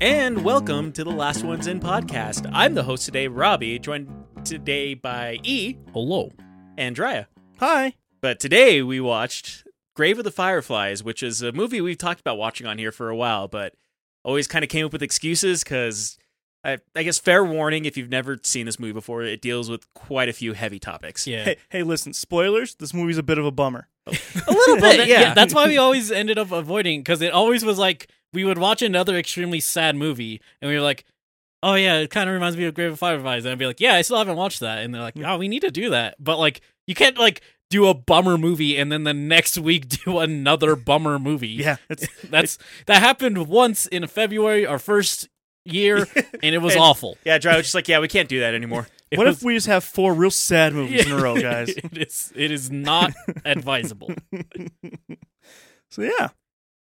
And welcome to the Last Ones In podcast. I'm the host today, Robbie, joined today by E Hello. and Drea. Hi. But today we watched Grave of the Fireflies, which is a movie we've talked about watching on here for a while, but always kind of came up with excuses because I, I guess fair warning if you've never seen this movie before, it deals with quite a few heavy topics. Yeah. Hey, hey, listen, spoilers. This movie's a bit of a bummer. A little Well, bit, that- yeah. That's why we always ended up avoiding because it always was like we would watch another extremely sad movie and we were like, "Oh yeah, it kind of reminds me of Grave of Fireflies," and I'd be like, "Yeah, I still haven't watched that," and they're like, mm. "Oh, we need to do that," but like you can't like do a bummer movie and then the next week do another bummer movie. Yeah, it's that's that happened once in February, our first year, and it was And- awful. Yeah, Drea was just like, yeah, we can't do that anymore. What was- if we just have four real sad movies in a row, guys? it is. It is not advisable. so yeah,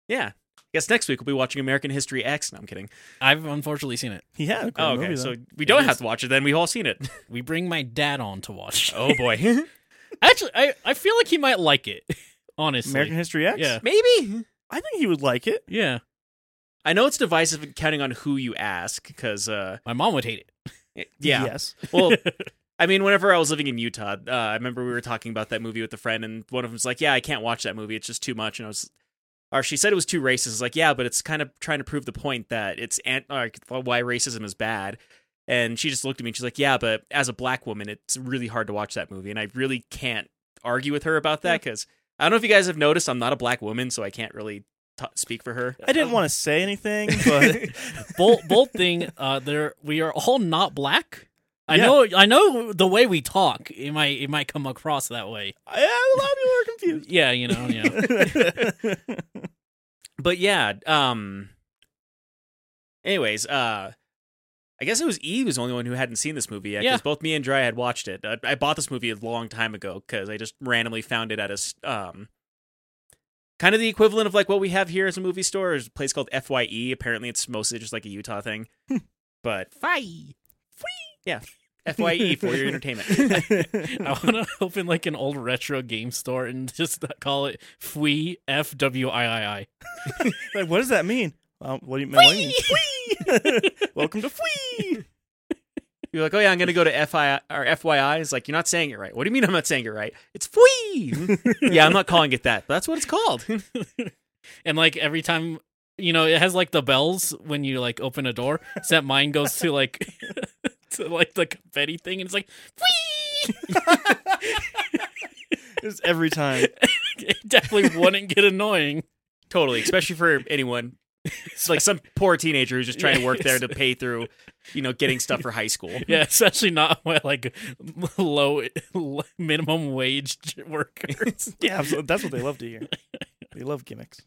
Yeah. Guess next week we'll be watching American History X. No, I'm kidding. I've unfortunately seen it. yeah. Oh, okay. so we don't have to watch it then. We've all seen it. We bring my dad on to watch. Oh, boy. Actually, I, I feel like he might like it. Honestly, American History X. Yeah. Maybe. I think he would like it. yeah. I know it's divisive counting on who you ask because, uh, My mom would hate it. yeah. Yes. Well, I mean, whenever I was living in Utah, uh, I remember we were talking about that movie with a friend, and one of them was like, "Yeah, I can't watch that movie; it's just too much." And I was, or she said it was too racist. I was like, "Yeah, but it's kind of trying to prove the point that it's ant- like, why racism is bad." And she just looked at me and she's like, "Yeah, but as a black woman, it's really hard to watch that movie, and I really can't argue with her about that because I don't know if you guys have noticed, I'm not a black woman, so I can't really t- speak for her." I didn't want to say anything, but bold, Bolt thing. Uh, there we are all not black. I Yeah. know. I know the way we talk. It might it might come across that way. yeah, a lot of people are confused. Yeah, you know. Yeah. but yeah um anyways uh i guess it was eve was the only one who hadn't seen this movie yet because Yeah. both me and dry had watched it I, I bought this movie a long time ago because i just randomly found it at a um kind of the equivalent of like what we have here as a movie store There's a place called fye apparently it's mostly just like a utah thing but Fye. yeah fye for your entertainment I want to open like an old retro game store and just call it Fwee F W I I I. like, what does that mean? Well, what do you, what do you mean? Fwee! Welcome to Fwee! You're like, oh yeah, I'm gonna go to FI or FYI. It's like you're not saying it right. What do you mean I'm not saying it right? It's fwee. yeah, I'm not calling it that, but that's what it's called. and like every time you know it has like the bells when you like open a door except mine goes to like to like the confetti thing and it's like Whee! It's every time. it definitely wouldn't get annoying totally, especially for anyone. It's like some poor teenager who's just trying to work there to pay through, you know, getting stuff for high school. yeah especially not with like low minimum wage workers Yeah, so that's what they love to hear. They love gimmicks.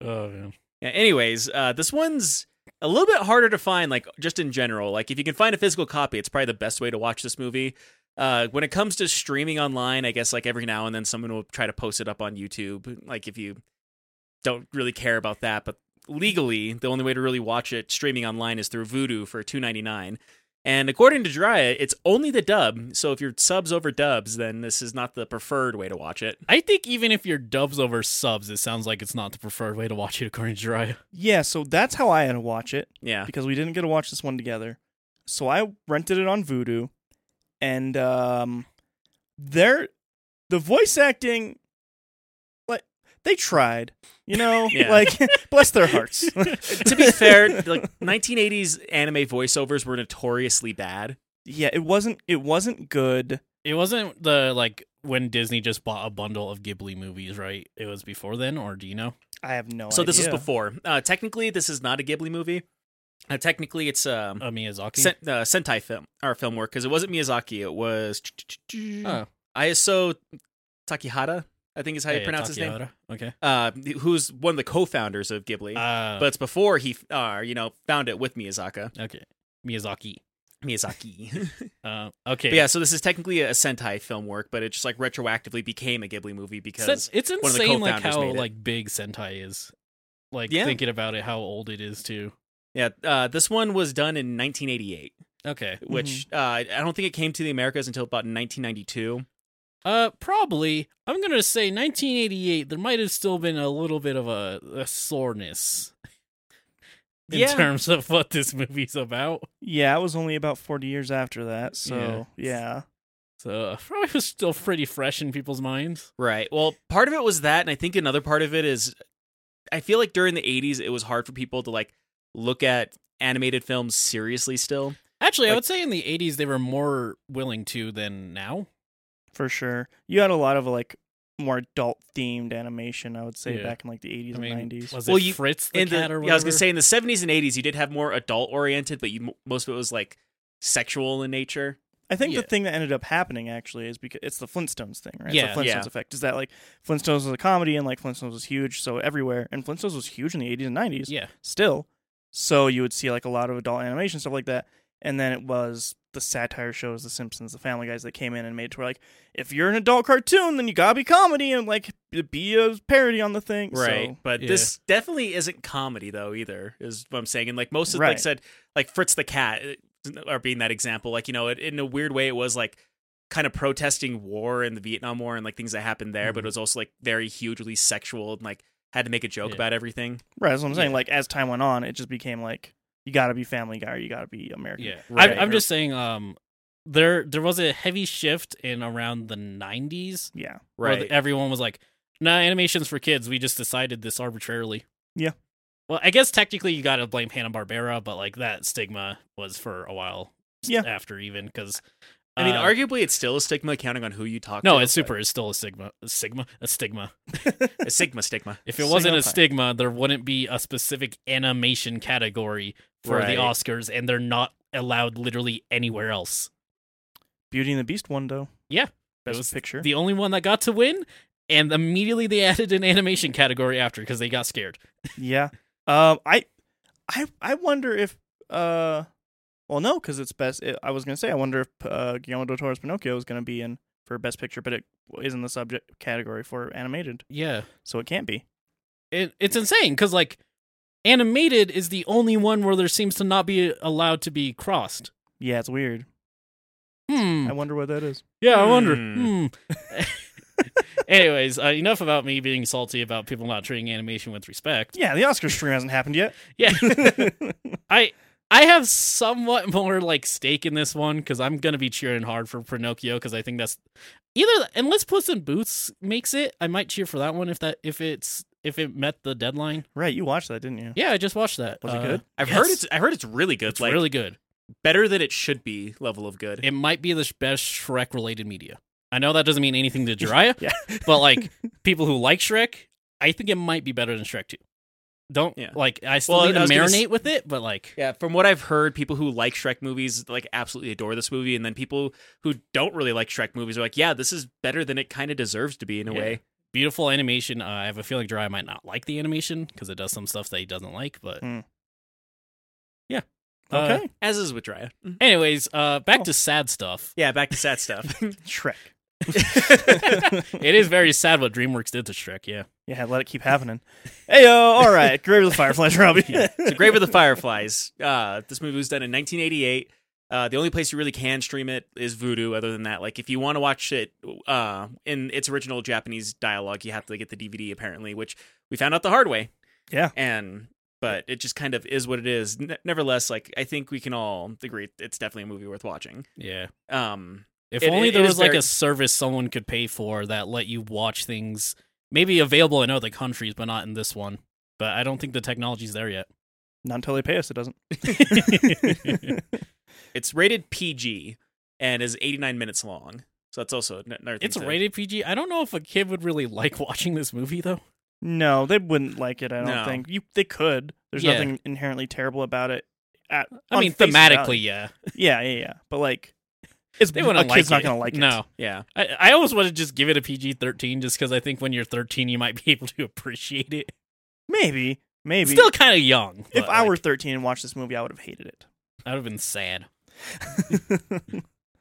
oh man Yeah, anyways, uh, this one's a little bit harder to find, like just in general. Like if you can find a physical copy, it's probably the best way to watch this movie. Uh, when it comes to streaming online, I guess like every now and then someone will try to post it up on YouTube. Like if you don't really care about that, but legally, the only way to really watch it streaming online is through Vudu for two ninety nine. And according to Drya, it's only the dub. So if your subs over dubs, then this is not the preferred way to watch it. I think even if you're dubs over subs, it sounds like it's not the preferred way to watch it according to Jeriah. Yeah, so that's how I had to watch it. Yeah. because we didn't get to watch this one together. So I rented it on Vudu, and um, there, the voice acting, like they tried, you know, Yeah. like bless their hearts. to be fair, like 1980s anime voiceovers were notoriously bad. yeah, it wasn't, it wasn't good. It wasn't the like when Disney just bought a bundle of Ghibli movies, right? It was before then, or do you know? I have no. Idea. So this is before. Uh, technically, this is not a Ghibli movie. Uh, technically, it's um, Uh, Miyazaki. Sen- uh, Sentai film or film work because it wasn't Miyazaki. It was oh, Isaso Takahata. I think is how yeah, you pronounce his name. Okay. Uh, who's one of the co-founders of Ghibli, Uh, but it's before he, uh, you know, found it with Miyazaki. okay. Miyazaki. Miyazaki. Uh, okay. But yeah, so this is technically a Sentai film work, but it just like retroactively became a Ghibli movie because it's one of the insane like how like big Sentai is. Like Yeah. thinking about it, how old it is too. yeah, uh, this one was done in 1988, Okay. which uh, I don't think it came to the Americas until about 1992. Uh, probably. I'm gonna say 1988. There might have still been a little bit of a, a soreness. in Yeah. terms of what this movie's about. Yeah, it was only about 40 years after that. So, yeah. So uh, probably was still pretty fresh in people's minds. Right. Well, part of it was that, and I think another part of it is I feel like during the 80s, it was hard for people to like look at animated films seriously still. Actually, I would say in the 80s they were more willing to than now. For sure. You had a lot of like more adult themed animation, I would say, Yeah. back in like the 80s I mean, and 90s. was Well, it you- Fritz the In the, cat or whatever? yeah, I was going to say in the 70s and 80s, you did have more adult oriented, but you most of it was like sexual in nature. I think Yeah. the thing that ended up happening actually is because it's the Flintstones thing, right? Yeah. it's the Flintstones Yeah. effect. Is that like Flintstones was a comedy and like Flintstones was huge, so everywhere, and Flintstones was huge in the 80s and 90s yeah, still. So you would see like a lot of adult animation stuff like that, and then it was the satire shows, The Simpsons, The Family Guys that came in and made it to where like if you're an adult cartoon, then you gotta be comedy and like be a parody on the thing, Right. So, but Yeah. this definitely isn't comedy though either, is what I'm saying. And like most of like said, like Fritz the cat uh, are being that example. Like, you know, it, in a weird way it was like kind of protesting war and the Vietnam War and like things that happened there, but Mhm. it was also like very hugely sexual and like had to make a joke Yeah. about everything. right, that's what I'm saying. Yeah. Like as time went on, it just became like you gotta be Family Guy or you gotta be American. yeah. Right. I'm, I'm just saying, um, there there was a heavy shift in around the 90s yeah. where Right. everyone was like, "Nah, animation's for kids. We just decided this arbitrarily." Yeah. Well, I guess technically you got to blame Hanna Barbera, but like that stigma was for a while. Yeah. After even because. I mean, uh, arguably it's still a stigma counting on who you talk no, to. No, it's super. It's still a stigma. A stigma. A stigma. a sigma stigma. If it wasn't a Stigma. stigma, there wouldn't be a specific animation category for Right. the Oscars, and they're not allowed literally anywhere else. Beauty and the Beast one though. Yeah. Best was picture. The only one that got to win, and immediately they added an animation category after because they got scared. Yeah. Um. I, I, I wonder if. Uh. Well, no, because it's best. It, I was gonna say, I wonder if uh, Guillermo del Toro's Pinocchio is gonna be in for best picture, but it is in the subject category for animated, Yeah, so it can't be. it, it's insane because like animated is the only one where there seems to not be allowed to be crossed. Yeah, it's weird. Hmm. I wonder what that is. Yeah, I wonder. Hmm. Hmm. Anyways, uh, enough about me being salty about people not treating animation with respect. Yeah, the Oscar stream hasn't happened yet. Yeah. I I have somewhat more like stake in this one because I'm gonna be cheering hard for Pinocchio because I think that's either unless Puss in Boots makes it, I might cheer for that one if that if it's if it met the deadline. right, you watched that, didn't you? Yeah, I just watched that. Was it Uh, good? I've yes. heard it's I heard it's really good. It's like really good. better than it should be level of good. It might be the sh- best Shrek related media. I know that doesn't mean anything to Jeriah, Yeah. but like people who like Shrek, I think it might be better than Shrek 2. Don't Yeah. like I still Well, need I to was gonna marinate s- with it, but like Yeah, from what I've heard, people who like Shrek movies like absolutely adore this movie, and then people who don't really like Shrek movies are like, "Yeah, this is better than it kind of deserves to be in a Yeah. way." Beautiful animation. Uh, I have a feeling Dry might not like the animation because it does some stuff that he doesn't like, but Hmm. yeah. Uh, Okay. As is with Drya. anyways, uh, back Oh. to sad stuff. Yeah, back to sad stuff. Shrek. it is very sad what DreamWorks did to Shrek. Yeah. Yeah, let it keep happening. Hey yo, all right. Grave of the Fireflies, Robbie. so, Grave of the Fireflies. Uh, this movie was done in 1988. Uh, the only place you really can stream it is Vudu. Other than that, like if you want to watch it uh, in its original Japanese dialogue, you have to get the DVD apparently, which we found out the hard way. Yeah. and but it just kind of is what it is. N- nevertheless, like I think we can all agree it's definitely a movie worth watching. Yeah. Um, If It- only it there is was like very- a service someone could pay for that let you watch things maybe available in other countries, but not in this one. But I don't think the technology's there yet. Not until they pay us, it doesn't. it's rated PG and is 89 minutes long. So that's also another thing. it's to- rated PG. I don't know if a kid would really like watching this movie though. No, they wouldn't like it. I don't No. think you. They could. There's Yeah. nothing inherently terrible about it. At, I mean, thematically, yeah, yeah, yeah, yeah. But like, it's they wouldn't a like kid's it. not gonna like it. No, Yeah, I, I almost want to just give it a PG thirteen, just because I think when you're 13, you might be able to appreciate it. maybe, maybe. Still kind of young. if but, I were 13 and watched this movie, I would have hated it. I'd have been sad.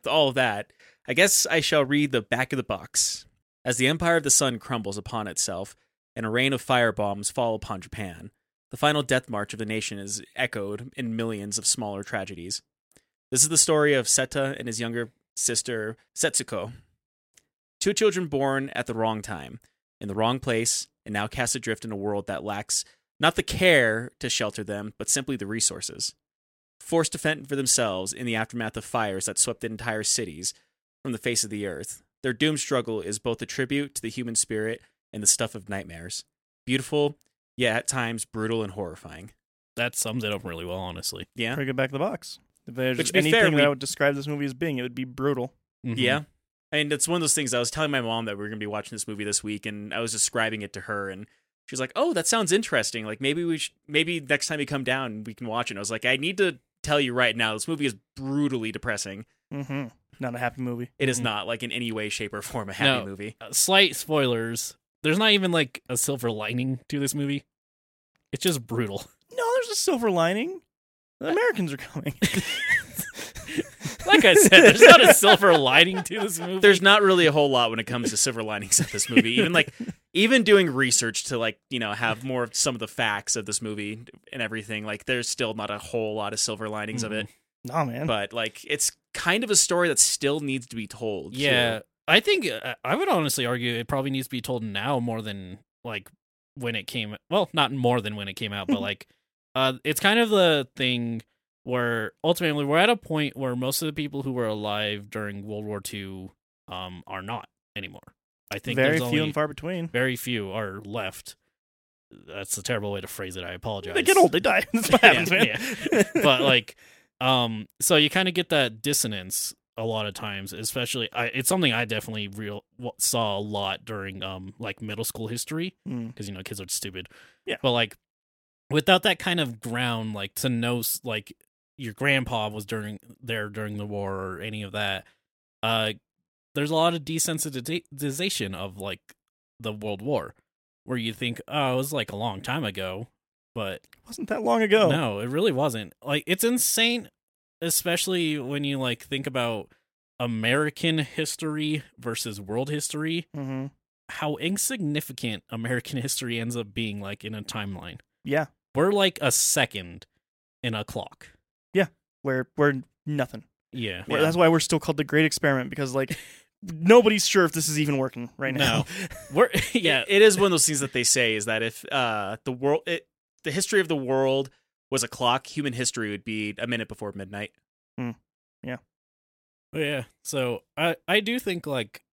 All of that, I guess I shall read the back of the box. As the Empire of the Sun crumbles upon itself, and a rain of firebombs fall upon Japan, the final death march of the nation is echoed in millions of smaller tragedies. This is the story of Seita and his younger sister, Setsuko. Two children born at the wrong time, in the wrong place, and now cast adrift in a world that lacks not the care to shelter them, but simply the resources. Forced to fend for themselves in the aftermath of fires that swept entire cities from the face of the earth, their doomed struggle is both a tribute to the human spirit and the stuff of nightmares. Beautiful, yet at times brutal and horrifying. That sums it up really well, honestly. Yeah. Pretty good back of the box. If there's But to be anything fair, that we- I would describe this movie as being, it would be brutal. Mhm. Yeah. And it's one of those things I was telling my mom that we are going to be watching this movie this week and I was describing it to her and she's like, "Oh, that sounds interesting. Like maybe we sh- maybe next time you come down we can watch it." And I was like, "I need to tell you right now, this movie is brutally depressing. Mm-hmm. Not a happy movie. It is Mhm. not like in any way shape or form a happy No. movie." Uh, slight spoilers. There's not even like a silver lining to this movie. It's just brutal. No, there's a silver lining. The Americans are coming. Like I said, there's not a silver lining to this movie. There's not really a whole lot when it comes to silver linings of this movie. Even like even doing research to like, you know, have more of some of the facts of this movie and everything, like there's still not a whole lot of silver linings of it. nah, man. But like it's kind of a story that still needs to be told. too. Yeah, I think uh, I would honestly argue it probably needs to be told now more than like when it came. Well, not more than when it came out, but like uh, it's kind of the thing where ultimately we're at a point where most of the people who were alive during World War II um are not anymore. I think Very there's few and far between. very few are left. That's a terrible way to phrase it. I apologize. They get old, they die. That's what Yeah, happens, man. yeah. but like um so you kind of get that dissonance a lot of times especially I, it's something i definitely real saw a lot during um like middle school history Mm. because you know kids are stupid Yeah. but like without that kind of ground like to know like your grandpa was during there during the war or any of that uh there's a lot of desensitization of like the world war where you think oh it was like a long time ago but it Wasn't that long ago. no, it really wasn't. Like it's insane, especially when you like think about American history versus world history. hmm How insignificant American history ends up being like in a timeline. Yeah. We're like a second in a clock. Where we're nothing. Yeah. Well, That's why we're still called the Great Experiment because like nobody's sure if this is even working right now. We're yeah. It is one of those things that they say is that if uh the world it, the history of the world was a clock, human history would be a minute before midnight. Yeah. Yeah. So I I do think like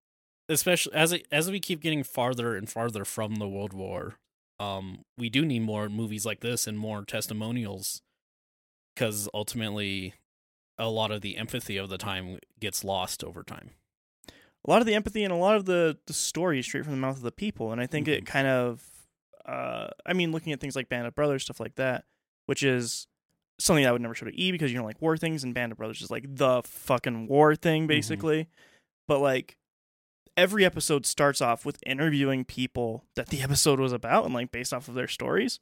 especially as it, as we keep getting farther and farther from the World War, um, we do need more movies like this and more testimonials because ultimately a lot of the empathy of the time gets lost over time. a lot of the empathy and a lot of the the story is straight from the mouth of the people and i think it Mhm. kind of uh i mean looking at things like band of brothers stuff like that which is something i would never show to e because you don't like war things and band of brothers is like the fucking war thing basically but like every episode starts off with interviewing people that the episode was about and like based off of their stories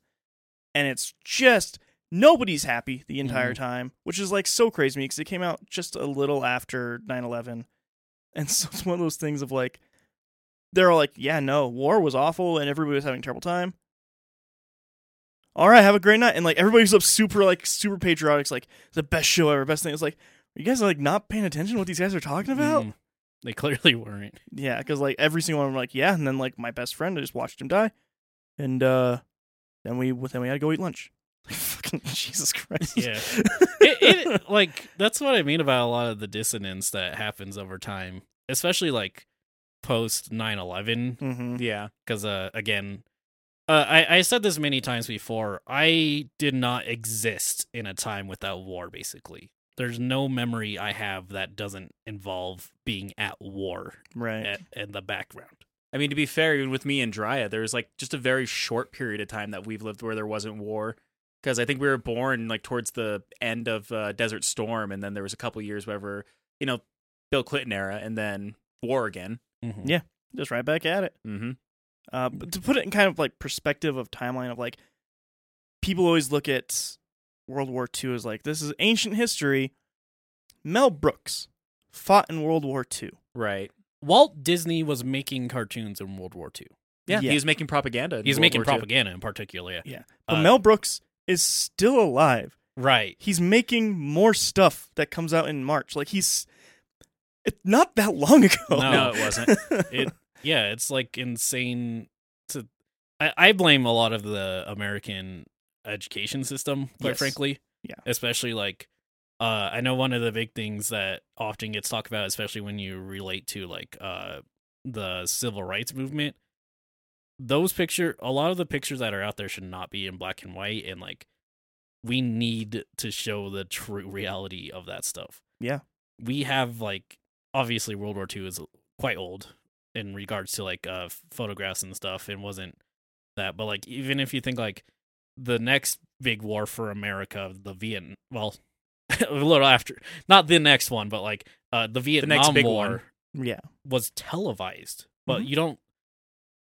and it's just nobody's happy the entire Mhm. time which is like so crazy because it came out just a little after 9-11 and so it's one of those things of like, they're all like, yeah, no, war was awful and everybody was having a terrible time. All right, have a great night. And like everybody's up super like super patriotic. It's like the best show ever, best thing. It's like, are you guys like not paying attention to what these guys are talking about? Mm. They clearly weren't. Yeah, because like every single one of them like, yeah, and then like my best friend, I just watched him die, and uh then we then we had to go eat lunch. Like fucking Jesus Christ. Yeah. it, it like that's what I mean about a lot of the dissonance that happens over time, especially like post 9/11 hmm Yeah. because uh again uh, I, I said this many times before i did not exist in a time without war basically there's no memory i have that doesn't involve being at war Right. at, in the background I mean, to be fair, even with me and Drya, there was like just a very short period of time that we've lived where there wasn't war. Because I think we were born like towards the end of uh, Desert Storm, and then there was a couple years wherever you know Bill Clinton era, and then war again. Mhm. Yeah. Just right back at it. Mm-hmm. Uh, but to put it in kind of like perspective of timeline of like, people always look at World War II as like this is ancient history. Mel Brooks fought in World War II. Right. walt disney was making cartoons in world war ii Yeah, Yeah. he was making propaganda. in he's World making War II. propaganda in particular yeah Yeah. But Uh, Mel Brooks is still alive. right He's making more stuff that comes out in March. Like he's it's not that long ago. No. It wasn't. it yeah it's like insane to I, I blame a lot of the American education system, quite Yes. frankly. Yeah. Especially like uh I know one of the big things that often gets talked about, especially when you relate to like uh the civil rights movement. Those picture a lot of the pictures that are out there should not be in black and white and like we need to show the true reality of that stuff. Yeah. We have like obviously World War II is quite old in regards to like uh photographs and stuff and wasn't that but like even if you think like the next big war for america the vietnam well a little after not the next one but like uh the vietnam the next big war one. Yeah. was televised but Mhm. you don't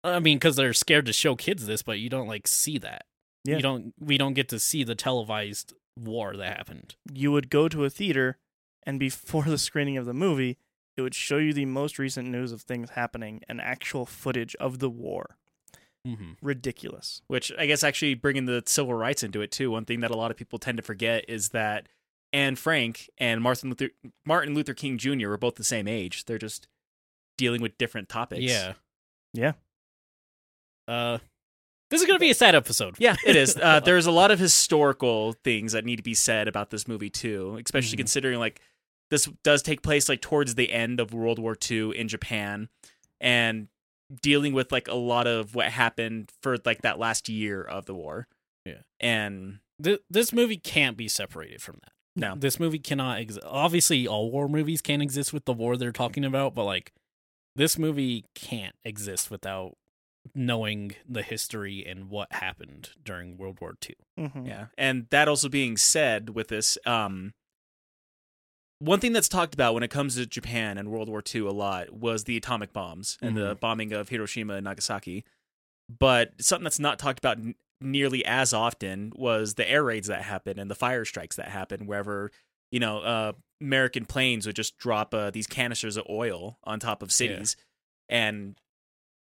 i mean because they're scared to show kids this but you don't like see that Yeah. you don't we don't get to see the televised war that happened You would go to a theater, and before the screening of the movie, it would show you the most recent news of things happening and actual footage of the war. mm-hmm. Ridiculous. which I guess actually bringing the civil rights into it too. One thing that a lot of people tend to forget is that Anne Frank and Martin Luther Martin Luther King Jr. were both the same age. They're just dealing with different topics. yeah Yeah. Uh this is gonna be a sad episode Yeah, it is. Uh, there's a lot of historical things that need to be said about this movie too, especially Mhm. considering like this does take place like towards the end of World War II in Japan, and dealing with like a lot of what happened for like that last year of the war. Yeah. and Th- this movie can't be separated from that no, this movie cannot exist. Obviously, all war movies can't exist with the war they're talking about, but like this movie can't exist without knowing the history and what happened during World War II. Mm-hmm. Yeah. And that also being said with this, um one thing that's talked about when it comes to Japan and World War II a lot was the atomic bombs and the bombing of Hiroshima and Nagasaki. But something that's not talked about n- nearly as often was the air raids that happened and the fire strikes that happened wherever, you know, uh, American planes would just drop uh, these canisters of oil on top of cities. And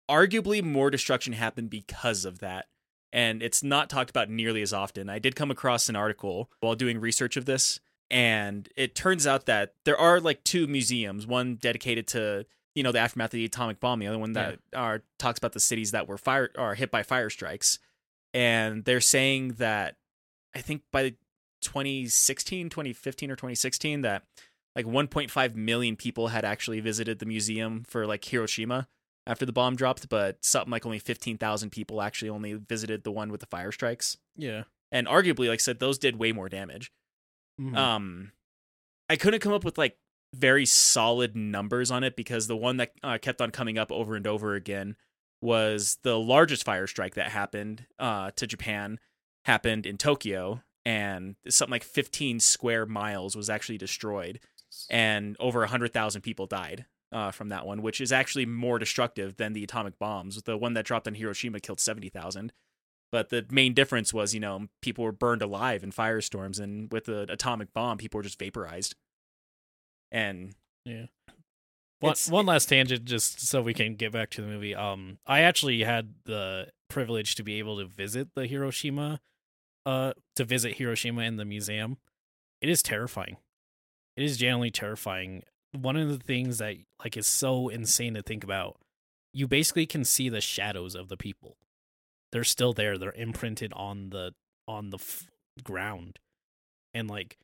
arguably more destruction happened because of that and it's not talked about nearly as often. I did come across an article while doing research of this, and it turns out that there are like two museums, one dedicated to you know the aftermath of the atomic bomb, the other one that are talks about the cities that were fire are hit by fire strikes, and they're saying that I think by 2016, 2015 or 2016 that like 1.5 million people had actually visited the museum for like Hiroshima after the bomb dropped, but something like only 15,000 people actually only visited the one with the fire strikes. Yeah. And arguably, like I said, those did way more damage. Mhm. Um, I couldn't come up with like very solid numbers on it because the one that uh, kept on coming up over and over again was the largest fire strike that happened uh, to Japan happened in Tokyo, and something like 15 square miles was actually destroyed, and over 100,000 people died uh, from that one, which is actually more destructive than the atomic bombs. The one that dropped on Hiroshima killed 70,000. But the main difference was, you know, people were burned alive in firestorms, and with the atomic bomb, people were just vaporized. And Yeah. One, one last tangent, just so we can get back to the movie. Um, I actually had the privilege to be able to visit the Hiroshima, uh, to visit Hiroshima in the museum. It is terrifying. It is genuinely terrifying. One of the things that like is so insane to think about, you basically can see the shadows of the people. They're still there. They're imprinted on the on the f- ground, and like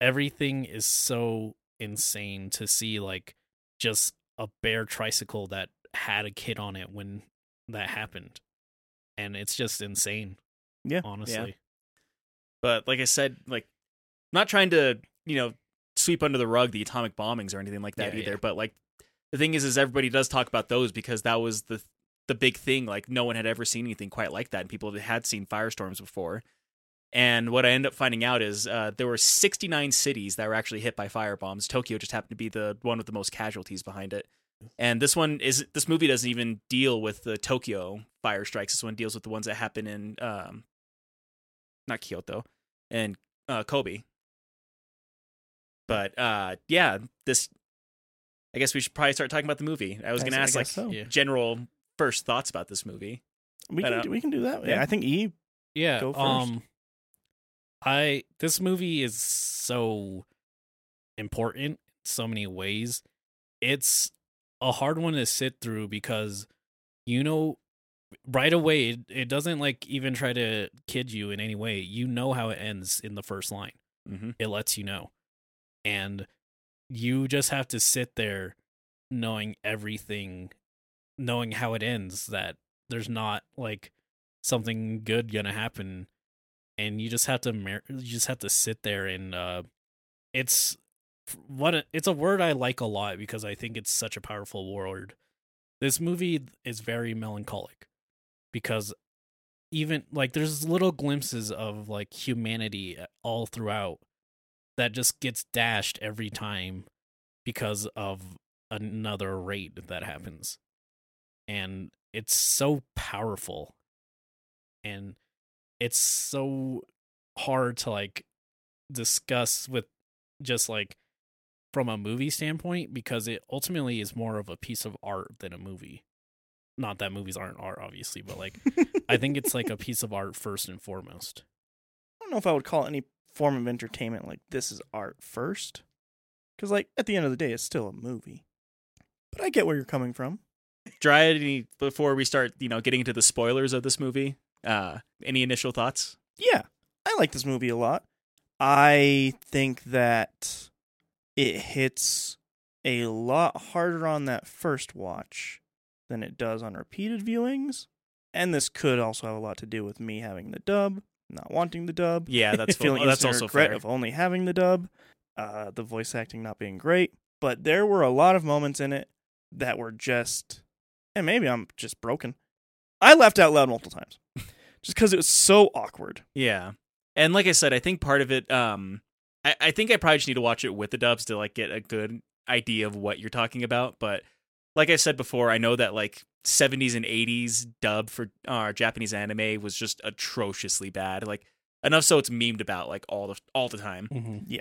everything is so insane to see like just a bare tricycle that had a kid on it when that happened and it's just insane Yeah. honestly but like I said, like not trying to you know sweep under the rug the atomic bombings or anything like that Yeah, either. yeah. But like the thing is, is everybody does talk about those because that was the the big thing. Like no one had ever seen anything quite like that, and people had seen firestorms before. And what I end up finding out is uh, there were 69 cities that were actually hit by fire bombs. Tokyo just happened to be the one with the most casualties behind it. And this one is this movie doesn't even deal with the Tokyo fire strikes. This one deals with the ones that happen in um, not Kyoto and uh, Kobe. But uh, yeah, this. I guess we should probably start talking about the movie. I was going to s- I ask like so. General first thoughts about this movie. We I can don't- do, we can do that. Yeah. Yeah, I think E. yeah Go first. um i this movie is so important in so many ways it's a hard one to sit through because you know right away it, it doesn't like even try to kid you in any way. You know how it ends in the first line. Mm-hmm. It lets you know. And you just have to sit there knowing everything knowing how it ends that there's not like something good gonna happen and you just have to you just have to sit there and uh it's what it's a word I like a lot because I think it's such a powerful word. This movie is very melancholic because even like there's little glimpses of like humanity all throughout that just gets dashed every time because of another raid that happens. And it's so powerful and it's so hard to like discuss with just like from a movie standpoint because it ultimately is more of a piece of art than a movie. Not that movies aren't art, obviously, but like I think it's like a piece of art first and foremost. I don't know if I would call any form of entertainment like this is art first. Because, like, at the end of the day, it's still a movie. But I get where you're coming from. Dry, any, before we start, you know, getting into the spoilers of this movie, uh, any initial thoughts? Yeah, I like this movie a lot. I think that it hits a lot harder on that first watch than it does on repeated viewings. And this could also have a lot to do with me having the dub, not wanting the dub. Yeah, that's feeling that's also regret fair. of only having the dub, uh, the voice acting not being great. But there were a lot of moments in it that were just, and maybe I'm just broken. I laughed out loud multiple times, just because it was so awkward. Yeah. And like I said, I think part of it, um, I, I think I probably just need to watch it with the dubs to like get a good idea of what you're talking about. But like I said before, I know that like 70s and 80s dub for uh, Japanese anime was just atrociously bad. Like enough so it's memed about like all the all the time. Mm-hmm.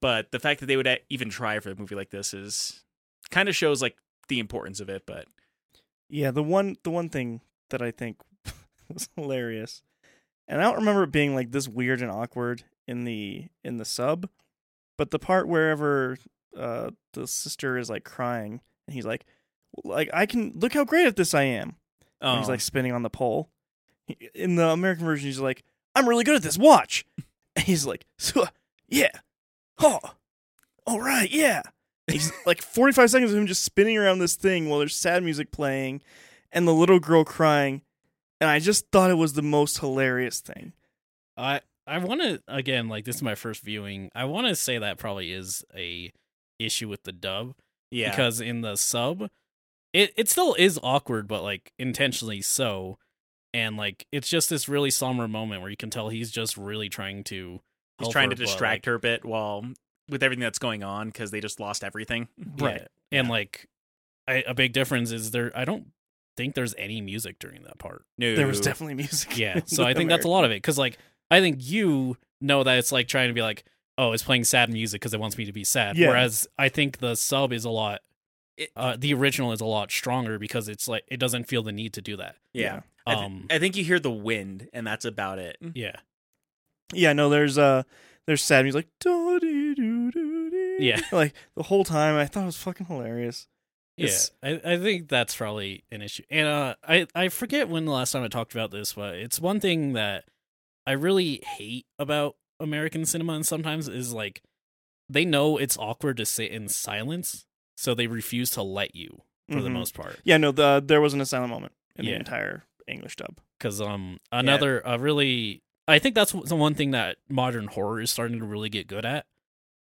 But the fact that they would even try for a movie like this is kind of shows like the importance of it. But Yeah, the one the one thing that I think was hilarious, and I don't remember it being like this weird and awkward in the in the sub, but the part wherever uh the sister is like crying and he's like, like I can look how great at this I am. And he's like oh. spinning on the pole. In the American version, he's like, I'm really good at this. Watch. And he's like, "So- yeah, oh, all right, yeah. He's like 45 seconds of him just spinning around this thing while there's sad music playing and the little girl crying. And I just thought it was the most hilarious thing. I I want to again like this is my first viewing. I want to say that probably is a issue with the dub yeah, because in the sub it it still is awkward but like intentionally so. And like it's just this really somber moment where you can tell he's just really trying to he's trying her, to but, distract like, her a bit while with everything that's going on because they just lost everything. right. And Yeah. like I, a big difference is there I don't think there's any music during that part. No, There was definitely music. Yeah, so I think that's a lot of it because like I think you know that it's like trying to be like, oh, it's playing sad music because it wants me to be sad. Yeah. Whereas I think the sub is a lot, It- uh, the original is a lot stronger because it's like it doesn't feel the need to do that. Yeah. I, th- Um, I think you hear the wind, and that's about it. yeah, Yeah, no, there's uh there's sad music like Yeah. like the whole time. I thought it was fucking hilarious. yeah. I, I think that's probably an issue. And uh, I I forget when the last time I talked about this, but it's one thing that I really hate about American cinema, and sometimes is like they know it's awkward to sit in silence, so they refuse to let you for the Mhm. most part. Yeah, no, the there wasn't a silent moment in the entire English dub. because um another a really I think that's the one thing that modern horror is starting to really get good at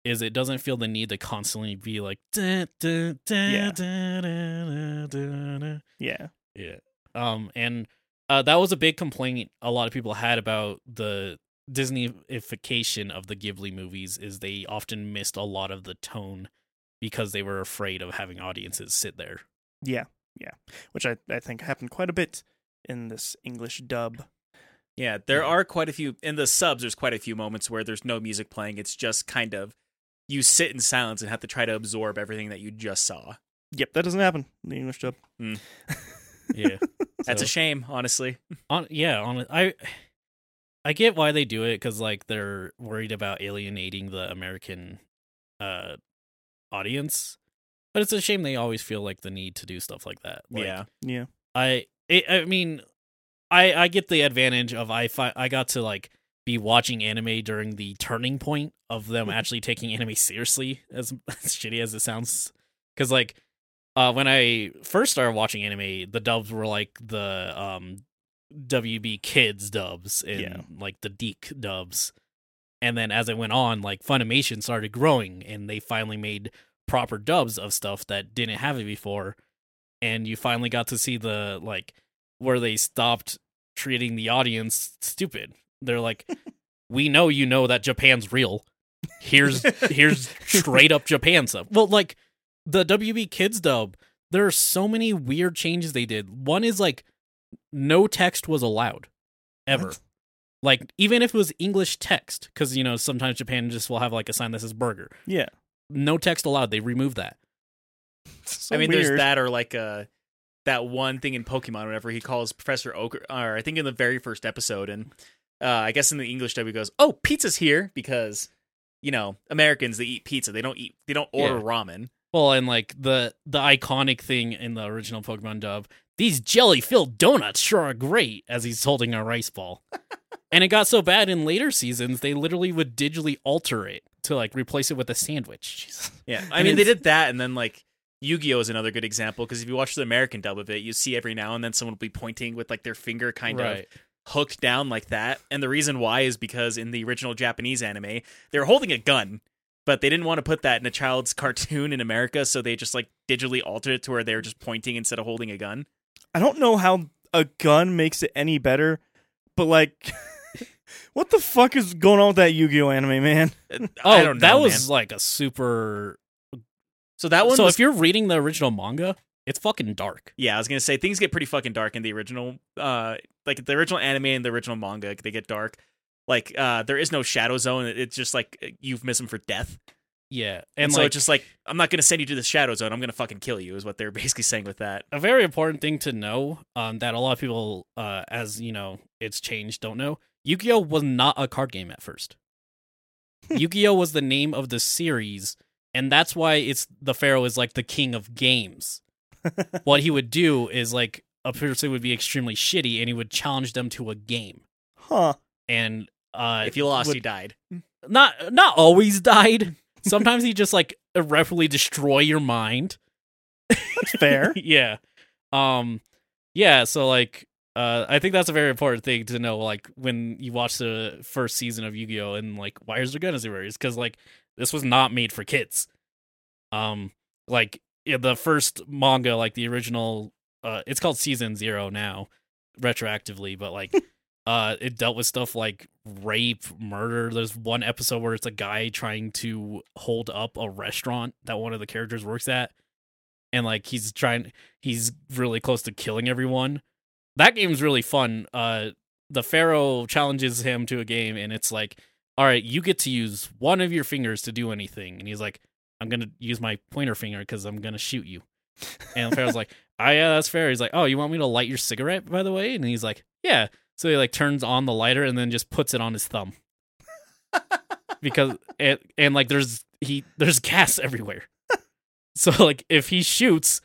is it doesn't feel the need to constantly be like "Dun, dun, dun, Yeah. dun, dun, dun, dun, dun." Yeah. yeah um and uh, that was a big complaint a lot of people had about the Disneyification of the Ghibli movies is they often missed a lot of the tone because they were afraid of having audiences sit there. Yeah. Yeah. Which I, I think happened quite a bit in this English dub. Yeah, there Yeah. are quite a few in the subs. There's quite a few moments where there's no music playing. It's just kind of you sit in silence and have to try to absorb everything that you just saw. Yep, that doesn't happen in the English dub. Hmm. Yeah. That's So- a shame, honestly. on yeah on i i get why they do it because like they're worried about alienating the american uh audience but it's a shame they always feel like the need to do stuff like that like, yeah, Yeah. i it, I mean, I I get the advantage of I fi- I got to like be watching anime during the turning point of them actually taking anime seriously, as, as shitty as it sounds. Because like, uh, when I first started watching anime, the dubs were like the um WB Kids dubs and Yeah. like the Deke dubs. And then as it went on, like Funimation started growing and they finally made proper dubs of stuff that didn't have it before. And you finally got to see the like where they stopped treating the audience stupid. They're like, We know you know that Japan's real. Here's here's straight up Japan stuff. Well, like the WB Kids dub, there are so many weird changes they did. One is like no text was allowed ever. What? Like even if it was English text, because you know sometimes Japan just will have like a sign that says burger. Yeah. No text allowed. They removed that. So I mean, weird. there's that or like uh that one thing in Pokemon, whenever he calls Professor Oak, or I think in the very first episode, and uh, I guess in the English dub he goes, "Oh, pizza's here," because you know Americans they eat pizza, they don't eat, they don't order Yeah. ramen. Well, and like the the iconic thing in the original Pokemon dub, these jelly filled donuts sure are great. As he's holding a rice ball, and it got so bad in later seasons they literally would digitally alter it to like replace it with a sandwich. Yeah, I mean they did that, and then like Yu-Gi-Oh is another good example because if you watch the American dub of it, you see every now and then someone will be pointing with like their finger kind of hooked down like that. And the reason why is because in the original Japanese anime, they were holding a gun, but they didn't want to put that in a child's cartoon in America, so they just like digitally altered it to where they were just pointing instead of holding a gun. I don't know how a gun makes it any better, but like, what the fuck is going on with that Yu-Gi-Oh anime, man? Oh, I don't know, that was man. like a super. so that one. So was, if you're reading the original manga, it's fucking dark. yeah, I was gonna say things get pretty fucking dark in the original, uh, like the original anime and the original manga. They get dark. Like, uh, there is no shadow zone. It's just like euphemism for death. Yeah, And, and so like it's just like I'm not gonna send you to the shadow zone. I'm gonna fucking kill you. Is what they're basically saying with that. a very important thing to know um, that a lot of people, uh, as you know, it's changed, don't know. Yu-Gi-Oh was not a card game at first. Yu-Gi-Oh was the name of the series, and that's why it's the Pharaoh is like the king of games. what he would do is like a person would be extremely shitty, and he would challenge them to a game. Huh? And uh, if you lost, would- you died. not not always died. Sometimes he just like irreparably destroy your mind. That's fair. yeah. Um yeah, so like uh I think that's a very important thing to know like when you watch the first season of Yu-Gi-Oh and like why is there guns everywhere? Is cuz like this was not made for kids. Um like yeah, the first manga like the original uh it's called season 0 now retroactively, but like uh it dealt with stuff like rape, murder. There's one episode where it's a guy trying to hold up a restaurant that one of the characters works at and like he's trying he's really close to killing everyone. That game's really fun. Uh the pharaoh challenges him to a game and it's like, "All right, you get to use one of your fingers to do anything." And he's like, "I'm to use my pointer finger cuz I'm to shoot you." And pharaoh's like, "Oh yeah, that's fair." He's like, "Oh, you want me to light your cigarette by the way?" And he's like, "Yeah." So he like turns on the lighter and then just puts it on his thumb. because it and like there's he there's gas everywhere. So like if he shoots,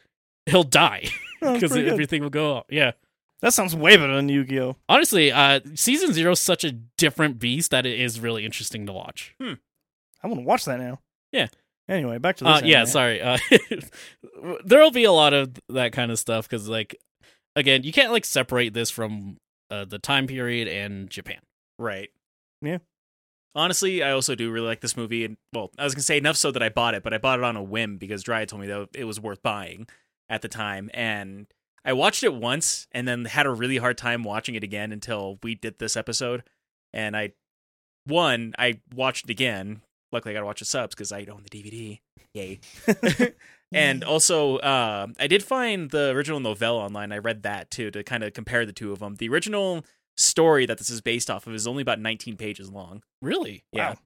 he'll die because everything will go. Yeah. That sounds way better than Yu-Gi-Oh. Honestly, uh season 0 is such a different beast that it is really interesting to watch. Hmm. I want to watch that now. Yeah. Anyway, back to this. Uh yeah, sorry. Uh there'll be a lot of that kind of stuff cuz like again, you can't like separate this from uh, the time period and Japan. Right. Yeah. Honestly, I also do really like this movie, and well, I was gonna say enough so that I bought it, but I bought it on a whim because Dry told me that it was worth buying at the time, and I watched it once and then had a really hard time watching it again until we did this episode, and I, one, I watched it again. Luckily, I got to watch the subs because I own the DVD. Yay! And also, uh, I did find the original novella online. I read that too to kind of compare the two of them. The original story that this is based off of is only about 19 pages long. Really? Yeah. Wow.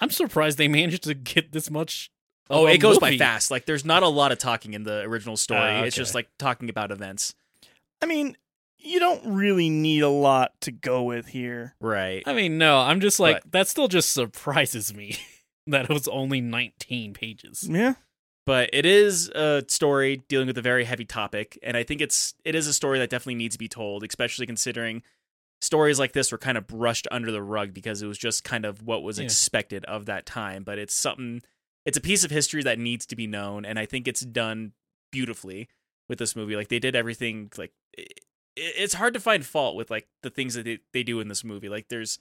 I'm surprised they managed to get this much. Oh, it goes by fast. Like, there's not a lot of talking in the original story. Ah, It's just like talking about events. I mean, you don't really need a lot to go with here. Right. I mean, no, I'm just like that. Still, just surprises me that it was only 19 pages. Yeah. But it is a story dealing with a very heavy topic, and I think it's it is a story that definitely needs to be told, especially considering stories like this were kind of brushed under the rug because it was just kind of what was Yeah. expected of that time. But it's something, it's a piece of history that needs to be known, and I think it's done beautifully with this movie. Like they did everything. Like it, it's hard to find fault with like the things that they, they do in this movie. Like there's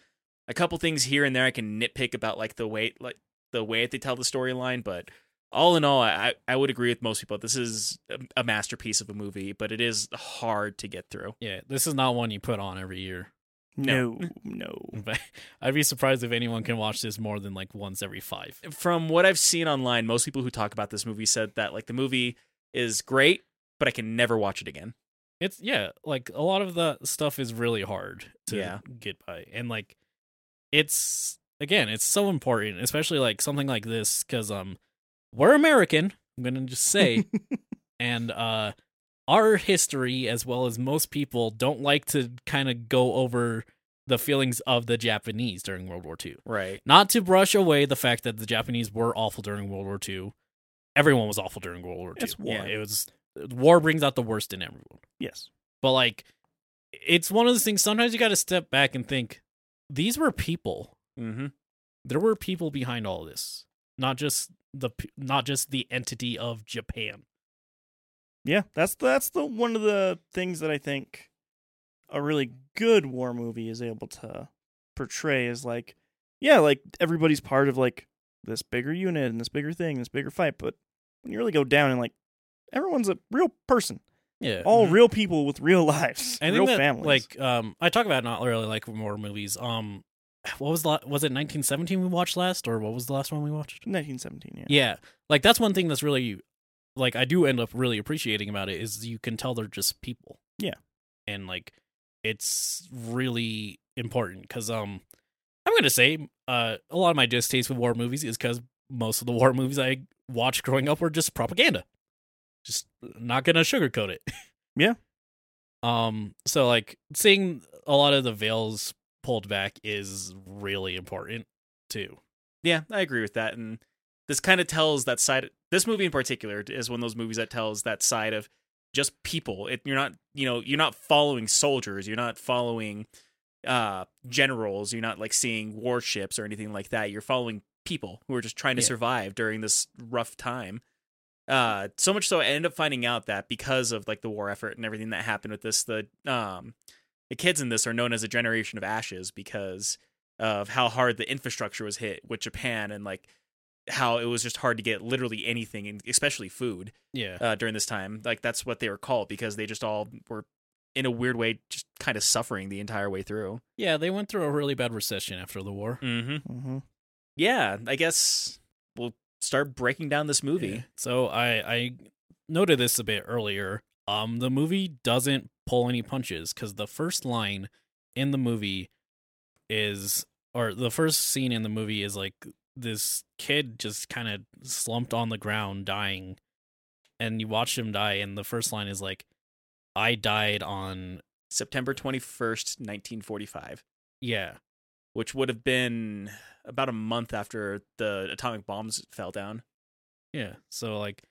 a couple things here and there I can nitpick about like the way like the way that they tell the storyline, but all in all, I I would agree with most people. This is a, a masterpiece of a movie, but it is hard to get through. Yeah, this is not one you put on every year. No. No, no. But I'd be surprised if anyone can watch this more than like once every five. From what I've seen online, most people who talk about this movie said that like the movie is great, but I can never watch it again. It's yeah, like a lot of the stuff is really hard to Yeah. get by, and like it's again, it's so important, especially like something like this, because um, we're American. I'm gonna just say, and uh, our history as well as most people don't like to kind of go over the feelings of the Japanese during World War II. Right. Not to brush away the fact that the Japanese were awful during World War II. Everyone was awful during World War II. It's war. Yeah, it was war brings out the worst in everyone. Yes. But like, it's one of those things. Sometimes you got to step back and think, these were people. Mm-hmm. There were people behind all this, not just the not just the entity of Japan. Yeah, that's that's the one of the things that I think a really good war movie is able to portray is like, yeah, like everybody's part of like this bigger unit and this bigger thing, this bigger fight, but when you really go down and like everyone's a real person, Yeah, all Mhm. real people with real lives, I think real that, families. Like, um, I talk about not really like war movies. Um, what was the, was it 1917 we watched last, or what was the last one we watched? 1917, yeah. Yeah, like that's one thing that's really like I do end up really appreciating about it is you can tell they're just people. Yeah. and like it's really important because um I'm gonna say uh a lot of my distaste with war movies is because most of the war movies I watched growing up were just propaganda. Just not gonna sugarcoat it. Yeah. Um. So like seeing a lot of the veils pulled back is really important too. Yeah, I agree with that. And this kind of tells that side. This movie in particular is one of those movies that tells that side of just people. It, you're not, you know, you're not following soldiers. You're not following uh generals. You're not like seeing warships or anything like that. You're following people who are just trying to Yeah. survive during this rough time. Uh, so much so, I ended up finding out that because of like the war effort and everything that happened with this, the um, the kids in this are known as a generation of ashes because of how hard the infrastructure was hit with Japan and like how it was just hard to get literally anything, and especially food, Yeah. uh, during this time. Like that's what they were called because they just all were in a weird way just kind of suffering the entire way through. Yeah, they went through a really bad recession after the war. Mm-hmm. hmm Yeah, I guess we'll start breaking down this movie. So I I noted this a bit earlier. Um, the movie doesn't pull any punches because the first line in the movie is, or the first scene in the movie is like this kid just kind of slumped on the ground dying, and you watch him die, and the first line is like, "I died on September twenty first, nineteen forty five, yeah." which would have been about a month after the atomic bombs fell down. Yeah. So like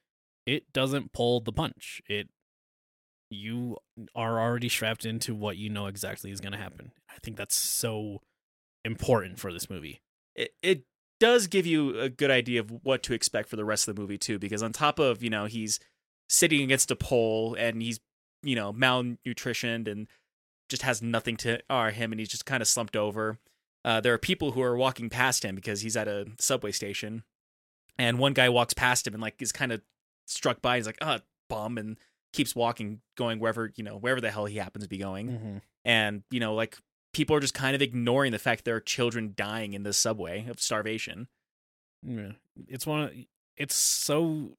it doesn't pull the punch. It you are already strapped into what you know exactly is going to happen. I think that's so important for this movie. it, it does give you a good idea of what to expect for the rest of the movie too because on top of you know he's sitting against a pole and he's you know malnutritioned and just has nothing to are him and he's just kind of slumped over uh, there are people who are walking past him because he's at a subway station and one guy walks past him and like is kind of struck by he's like ah bum and keeps walking going wherever you know wherever the hell he happens to be going Mm-hmm. and you know like people are just kind of ignoring the fact there are children dying in this subway of starvation Yeah. It's one of, it's so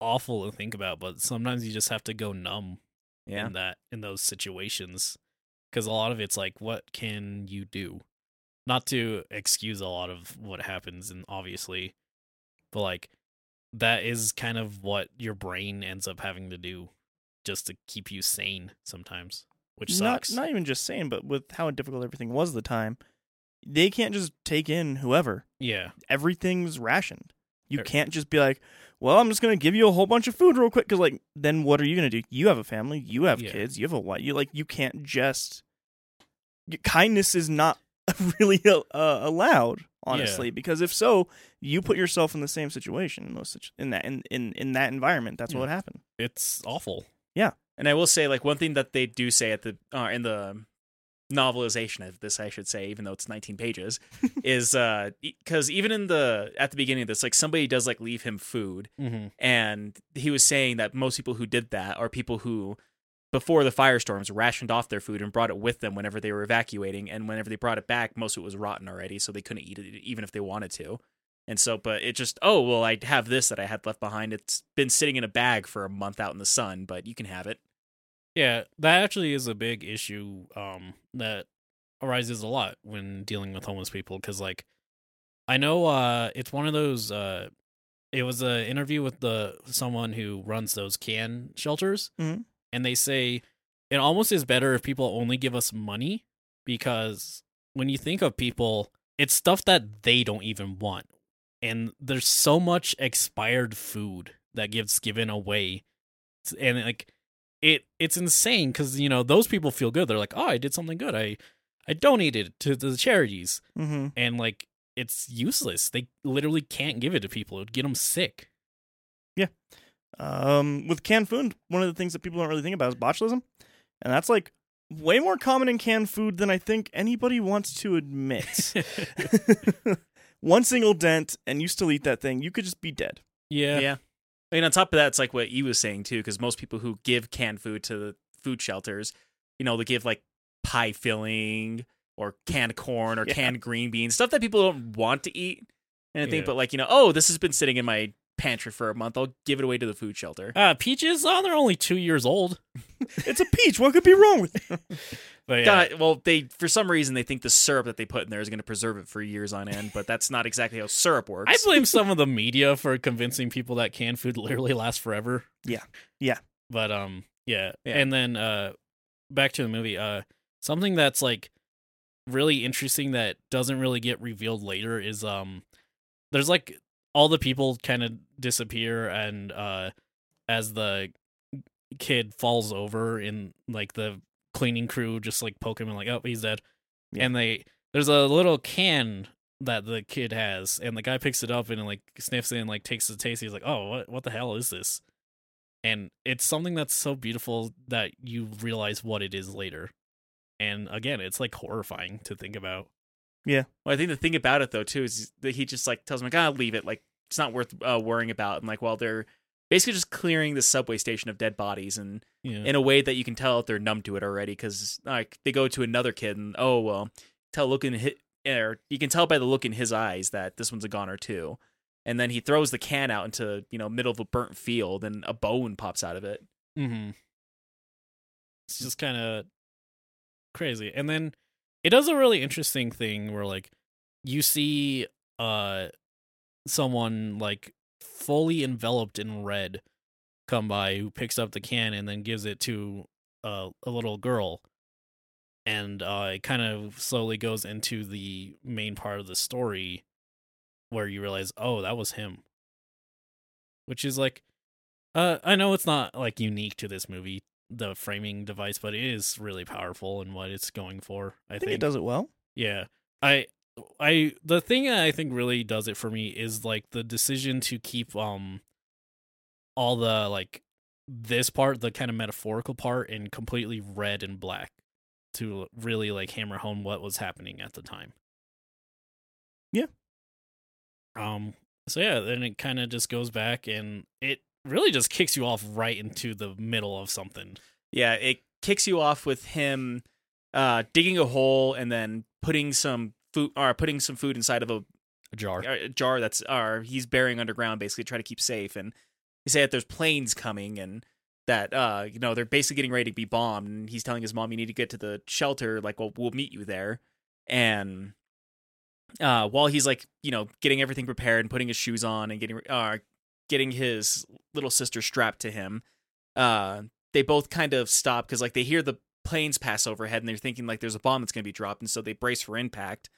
awful to think about, but sometimes you just have to go numb yeah in that in those situations cuz a lot of it's like what can you do? Not to excuse a lot of what happens and obviously but like that is kind of what your brain ends up having to do just to keep you sane sometimes, which sucks. not even just sane, but with how difficult everything was at the time, they can't just take in whoever. yeah. Everything's rationed. You can't just be like, well, I'm just gonna give you a whole bunch of food real quick. Because like, then what are you gonna do? You have a family, you have Yeah. kids, you have a wife. You like, you can't just. Kindness is not really uh, allowed, honestly, because if so, you put yourself in the same situation in those in that in, in in that environment. That's Yeah. what happened. It's awful. Yeah, and I will say, like one thing that they do say at the uh, in the novelization of this, I should say, even though it's 19 pages, is because even in the at the beginning of this, like somebody does like leave him food, Mm-hmm. and he was saying that most people who did that are people who before the firestorms rationed off their food and brought it with them whenever they were evacuating and whenever they brought it back most of it was rotten already so they couldn't eat it even if they wanted to and so but it just oh well i have this that i had left behind it's been sitting in a bag for a month out in the sun but you can have it Yeah, that actually is a big issue um, that arises a lot when dealing with homeless people. Because, like, I know uh, it's one of those. Uh, it was an interview with the someone who runs those can shelters, Mhm. and they say it almost is better if people only give us money because when you think of people, it's stuff that they don't even want, and there's so much expired food that gets given away, and like it it's insane because you know those people feel good. They're like, oh, I did something good. I I donated to the charities, Mm-hmm. and like it's useless. They literally can't give it to people. It would get them sick. Yeah. Um, with canned food, one of the things that people don't really think about is botulism, and that's like way more common in canned food than I think anybody wants to admit. One single dent, and you still eat that thing, you could just be dead. yeah, yeah I mean on top of that it's like what you was saying too because most people who give canned food to the food shelters you know they give like pie filling or canned corn or Yeah. canned green beans stuff that people don't want to eat and I think Yeah. but like you know oh this has been sitting in my pantry for a month i'll give it away to the food shelter Uh, peaches, oh, they're only two years old. It's a peach. What could be wrong with it? But yeah, God, well, they for some reason they think the syrup that they put in there is going to preserve it for years on end, but that's not exactly how syrup works. I blame some of the media for convincing people that canned food literally lasts forever. Yeah. Yeah. But um yeah. Yeah. And then uh back to the movie, uh something that's like really interesting that doesn't really get revealed later is um there's like all the people kind of disappear and uh as the kid falls over in like the cleaning crew just like poke him and like oh he's dead Yeah. and they there's a little can that the kid has and the guy picks it up and like sniffs it and like takes the taste he's like oh what what the hell is this and it's something that's so beautiful that you realize what it is later and again it's like horrifying to think about Yeah. Well, I think the thing about it though too is that he just like tells him like, "Ah, leave it. Like it's not worth uh, worrying about." And like, while they're basically just clearing the subway station of dead bodies, and yeah in a way that you can tell that they're numb to it already, because like they go to another kid and oh well, tell look in his, or you can tell by the look in his eyes that this one's a goner too. And then he throws the can out into you know middle of a burnt field, and a bone pops out of it. Mm-hmm. It's just kind of crazy. And then it does a really interesting thing where like you see uh someone like fully enveloped in red come by who picks up the can and then gives it to uh, a little girl. And uh, it kind of slowly goes into the main part of the story where you realize, oh, that was him. Which is like uh, I know it's not like unique to this movie, the framing device, but it is really powerful in what it's going for. I, I think it does it well. Yeah, I, I, the thing that I think really does it for me is like the decision to keep um, all the like this part, the kind of metaphorical part, in completely red and black to really like hammer home what was happening at the time. Yeah. Um. So yeah, then it kind of just goes back and it really just kicks you off right into the middle of something. Yeah, it kicks you off with him uh, digging a hole and then putting some food or putting some food inside of a, A jar. a jar that's or he's burying underground basically to try to keep safe. And they say that there's planes coming and that uh you know they're basically getting ready to be bombed. And he's telling his mom you need to get to the shelter. Like well we'll meet you there. And uh while he's like you know getting everything prepared and putting his shoes on and getting uh getting his little sister strapped to him uh they both kind of stop because like they hear the planes pass overhead and they're thinking like there's a bomb that's going to be dropped. And so they brace for impact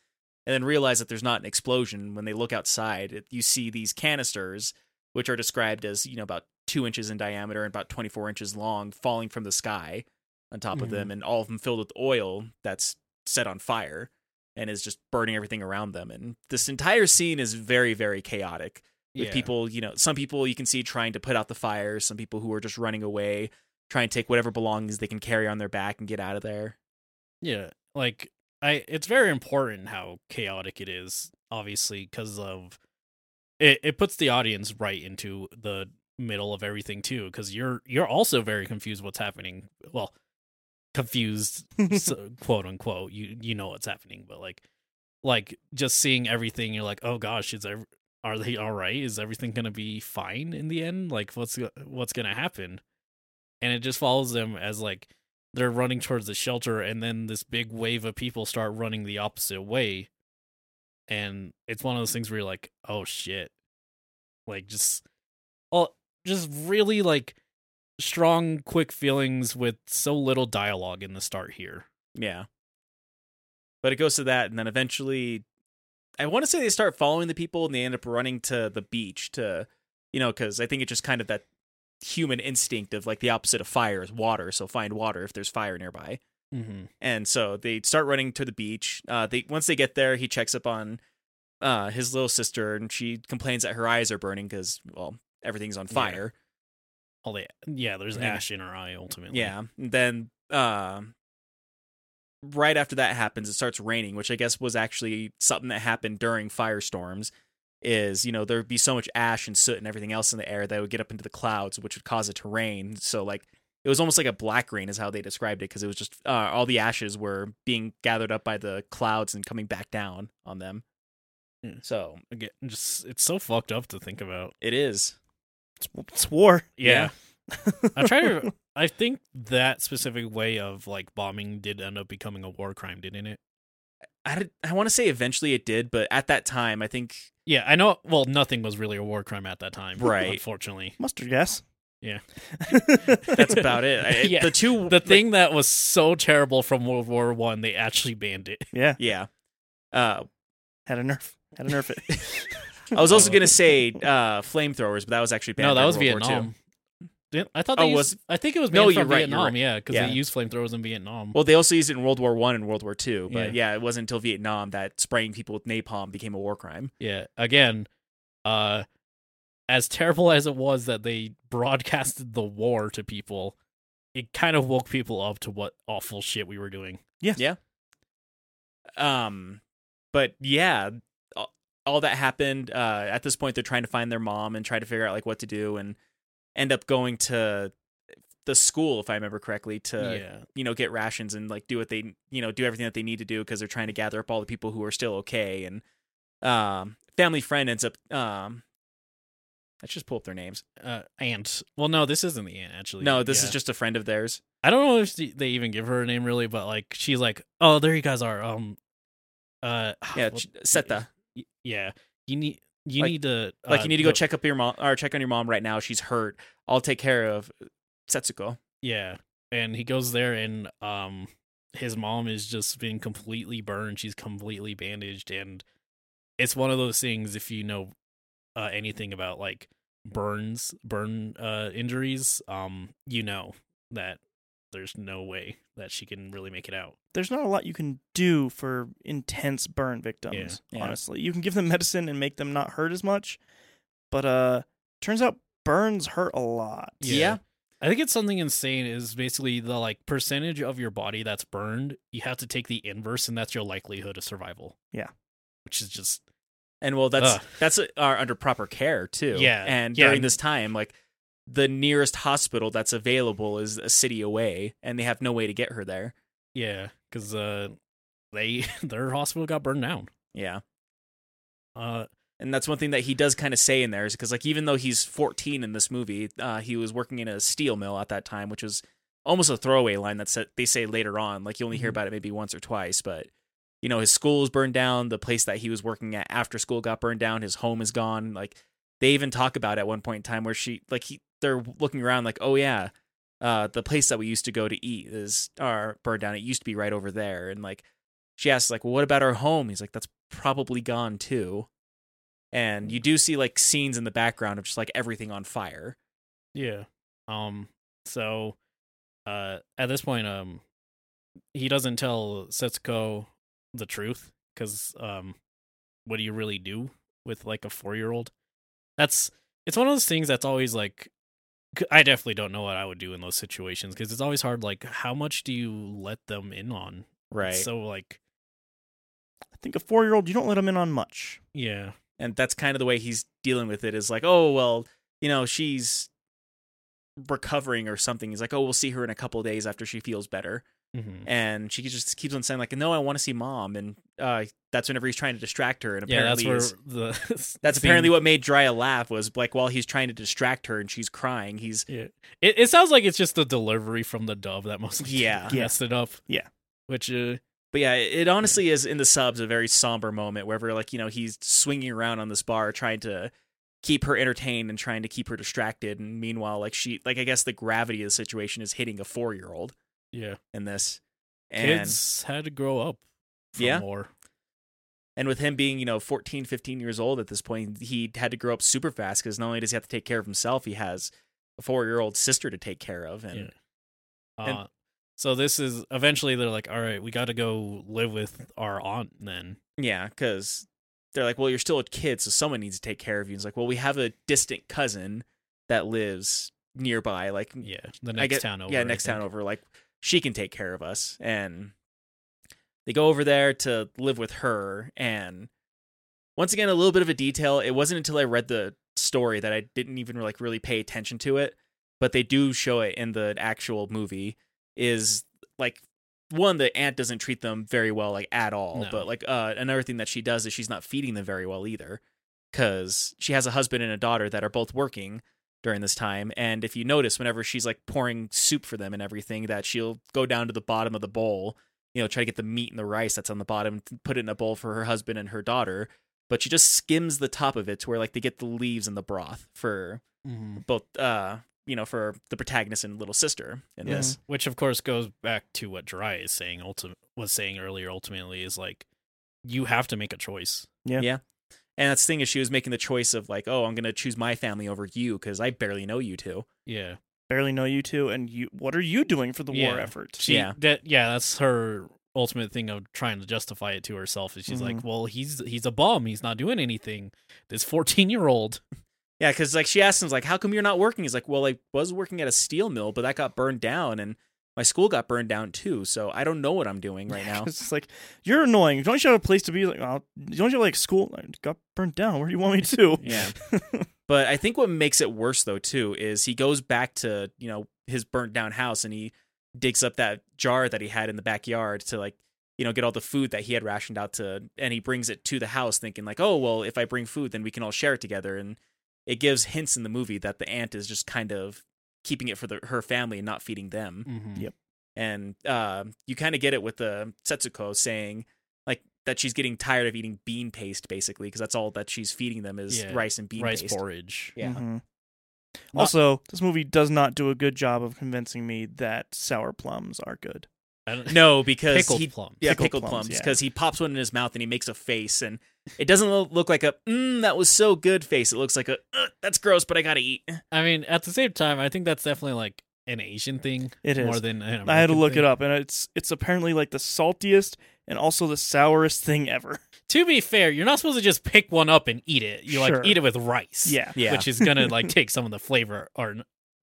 and then realize that there's not an explosion when they look outside it, you see these canisters which are described as you know about two inches in diameter and about 24 inches long, falling from the sky on top of them, mm-hmm. and all of them filled with oil that's set on fire and is just burning everything around them. And this entire scene is very, very chaotic with Yeah. people, you know, some people you can see trying to put out the fires, some people who are just running away, trying to take whatever belongings they can carry on their back and get out of there. Yeah, like I, it's very important how chaotic it is, obviously, because of it. It puts the audience right into the middle of everything too, because you're you're also very confused what's happening. Well, confused, so, quote unquote. You you know what's happening, but like like just seeing everything, you're like, oh gosh, is there are they all right? Is everything gonna be fine in the end? Like what's what's gonna happen? And it just follows them as like they're running towards the shelter and then this big wave of people start running the opposite way. And it's one of those things where you're like oh shit. Like just oh just really like strong quick feelings with so little dialogue in the start here. Yeah. But it goes to that, and then eventually, I want to say they start following the people, and they end up running to the beach to, you know, because I think it's just kind of that human instinct of like the opposite of fire is water. So find water if there's fire nearby. mm-hmm. And so they start running to the beach. Uh, they once they get there, he checks up on uh, his little sister, and she complains that her eyes are burning because well everything's on Yeah. fire. all the yeah there's Yeah. ash in her eye ultimately Yeah. And then uh, right after that happens, it starts raining, which I guess was actually something that happened during firestorms. Is you know there'd be so much ash and soot and everything else in the air that would get up into the clouds, which would cause it to rain. So like it was almost like a black rain, is how they described it, because it was just uh, all the ashes were being gathered up by the clouds and coming back down on them. Yeah. So Again, just it's so fucked up to think about it is. It's, it's war. yeah i try to i think that specific way of like bombing did end up becoming a war crime didn't it I, I want to say eventually it did, but at that time, I think Yeah, I know. Well, nothing was really a war crime at that time, Right. Unfortunately, Mustard gas. Yeah. that's about it. I, Yeah. The two, the thing that was so terrible from World War One, they actually banned it. yeah, yeah. Uh, had a nerf. Had a nerf it. I was also gonna say uh, flamethrowers, but that was actually banned. no, that was World War II. Vietnam. Didn't- I thought Oh, they was- I think it was No, banned you're from right, you're Vietnam. right. Yeah, because Yeah. they used flamethrowers in Vietnam. Well, they also used it in World War One and World War Two, but Yeah. yeah. it wasn't until Vietnam that spraying people with napalm became a war crime. yeah, again, uh, as terrible as it was that they broadcasted the war to people, it kind of woke people up to what awful shit we were doing. Yeah, yeah. Um, but yeah, all- all that happened. Uh, at this point, they're trying to find their mom and try to figure out like what to do, and end up going to the school, if I remember correctly, to yeah, you know get rations and like do what they you know do everything that they need to do because they're trying to gather up all the people who are still okay and um family friend ends up um let's just pull up their names uh, aunt. Well, no, this isn't the aunt actually. no this Yeah. is just a friend of theirs I don't know if they even give her a name really, but like she's like, oh, there you guys are. Um, uh, yeah Ch- Seita yeah, you need you Like- need to like uh, you need to go check up your mom or check on your mom right now she's hurt I'll take care of Setsuko Yeah, and he goes there, and um, his mom is just being completely burned. She's completely bandaged, and it's one of those things. If you know uh, anything about like burns, burn uh, injuries, um, you know that there's no way that she can really make it out. There's not a lot you can do for intense burn victims. Yeah. Yeah. Honestly, you can give them medicine and make them not hurt as much, but uh, turns out burns hurt a lot. Yeah. I think it's something insane. Is basically the like percentage of your body that's burned. You have to take the inverse, and that's your likelihood of survival. Yeah. which is just and well that's Ugh. that's uh, are under proper care too Yeah. and Yeah. during this time like the nearest hospital that's available is a city away and they have no way to get her there yeah, because uh, they their hospital got burned down. yeah Uh, and that's one thing that he does kind of say in there is because like even though he's 14 in this movie uh, he was working in a steel mill at that time which was almost a throwaway line that they say later on like you only hear Mhm. about it maybe once or twice but you know his school was burned down the place that he was working at after school got burned down his home is gone like they even talk about at one point in time where she like he they're looking around like oh yeah uh the place that we used to go to eat is our burned down it used to be right over there and like she asks like well what about our home he's like that's probably gone too and you do see like scenes in the background of just like everything on fire. Yeah. Um. So, uh, at this point, um, he doesn't tell Setsuko the truth because, um, what do you really do with like a four year old? That's it's one of those things that's always like. I definitely don't know what I would do in those situations because it's always hard. Like, how much do you let them in on? Right. So, like, I think a four year old, you don't let them in on much. yeah, and that's kind of the way he's dealing with it is like oh well you know she's recovering or something he's like oh we'll see her in a couple of days after she feels better Mhm. and she just keeps on saying like no i want to see mom and uh that's whenever he's trying to distract her and yeah. That's apparently the that's apparently what made Jeriah laugh was like while he's trying to distract her and she's crying he's Yeah. It it sounds like it's just the delivery from the dub that mostly Yeah. Yeah. messed it up. Yeah. Which uh but yeah it honestly is in the subs a very somber moment wherever like you know he's swinging around on this bar trying to keep her entertained and trying to keep her distracted and meanwhile like she like i guess the gravity of the situation is hitting a four year old yeah. in this and Kids had to grow up for Yeah. more. and with him being you know 14 15 years old at this point he had to grow up super fast because not only does he have to take care of himself he has a four year old sister to take care of and Yeah. And- Uh, so this is eventually they're like, all right, we got to go live with our aunt then. Yeah, because they're like, well, you're still a kid, so someone needs to take care of you. And It's like, well, we have a distant cousin that lives nearby, like Yeah, the next get- town over. yeah, next town over. Like she can take care of us, and they go over there to live with her. And once again, a little bit of a detail. It wasn't until I read the story that I didn't even like really pay attention to it, but they do show it in the actual movie. Is like one, the aunt doesn't treat them very well, like at all. No. But like uh, another thing that she does is she's not feeding them very well either, because she has a husband and a daughter that are both working during this time. And if you notice, whenever she's like pouring soup for them and everything, that she'll go down to the bottom of the bowl, you know, try to get the meat and the rice that's on the bottom, put it in a bowl for her husband and her daughter. But she just skims the top of it to where like they get the leaves and the broth for Mhm. both, uh, you know, for the protagonist and little sister in Yeah. this. Which of course goes back to what Dry is saying. Ultimate was saying earlier. Ultimately, is like you have to make a choice. Yeah. Yeah. And that's the thing is she was making the choice of like, oh, I'm gonna choose my family over you because I barely know you two. Yeah, Barely know you two, and you. What are you doing for the war effort? she, Yeah. that yeah, that's her ultimate thing of trying to justify it to herself. Is she's like, mm-hmm. well, he's he's a bum. He's not doing anything. This fourteen year old. Yeah, because like she asks him like, "How come you're not working?" He's like, "Well, I was working at a steel mill, but that got burned down, and my school got burned down too. So I don't know what I'm doing right now." it's like you're annoying. Don't you have a place to be? Like, oh, don't you have, like school It got burned down? Where do you want me to? yeah, but I think what makes it worse though too is he goes back to you know his burnt down house and he digs up that jar that he had in the backyard to like you know get all the food that he had rationed out to, and he brings it to the house thinking like, "Oh well, if I bring food, then we can all share it together." And it gives hints in the movie that the aunt is just kind of keeping it for the, her family and not feeding them. Mm-hmm. Yep. and uh, you kind of get it with the Setsuko saying like that she's getting tired of eating bean paste basically because that's all that she's feeding them is Yeah, rice and bean Rice paste. porridge. Yeah. Mhm. Also, this movie does not do a good job of convincing me that sour plums are good. I don't- No, because pickled he plums. yeah Pickled pickled plums, plums yeah. because he pops one in his mouth and he makes a face and it doesn't look like a mm, that was so good face. It looks like a that's gross, but I gotta eat. I mean, at the same time, I think that's definitely like an Asian thing It is. more than an I had to look thing. it up, and it's it's apparently like the saltiest and also the sourest thing ever. To be fair, you're not supposed to just pick one up and eat it. You Sure. like eat it with rice. Yeah, Yeah, which is gonna like take some of the flavor or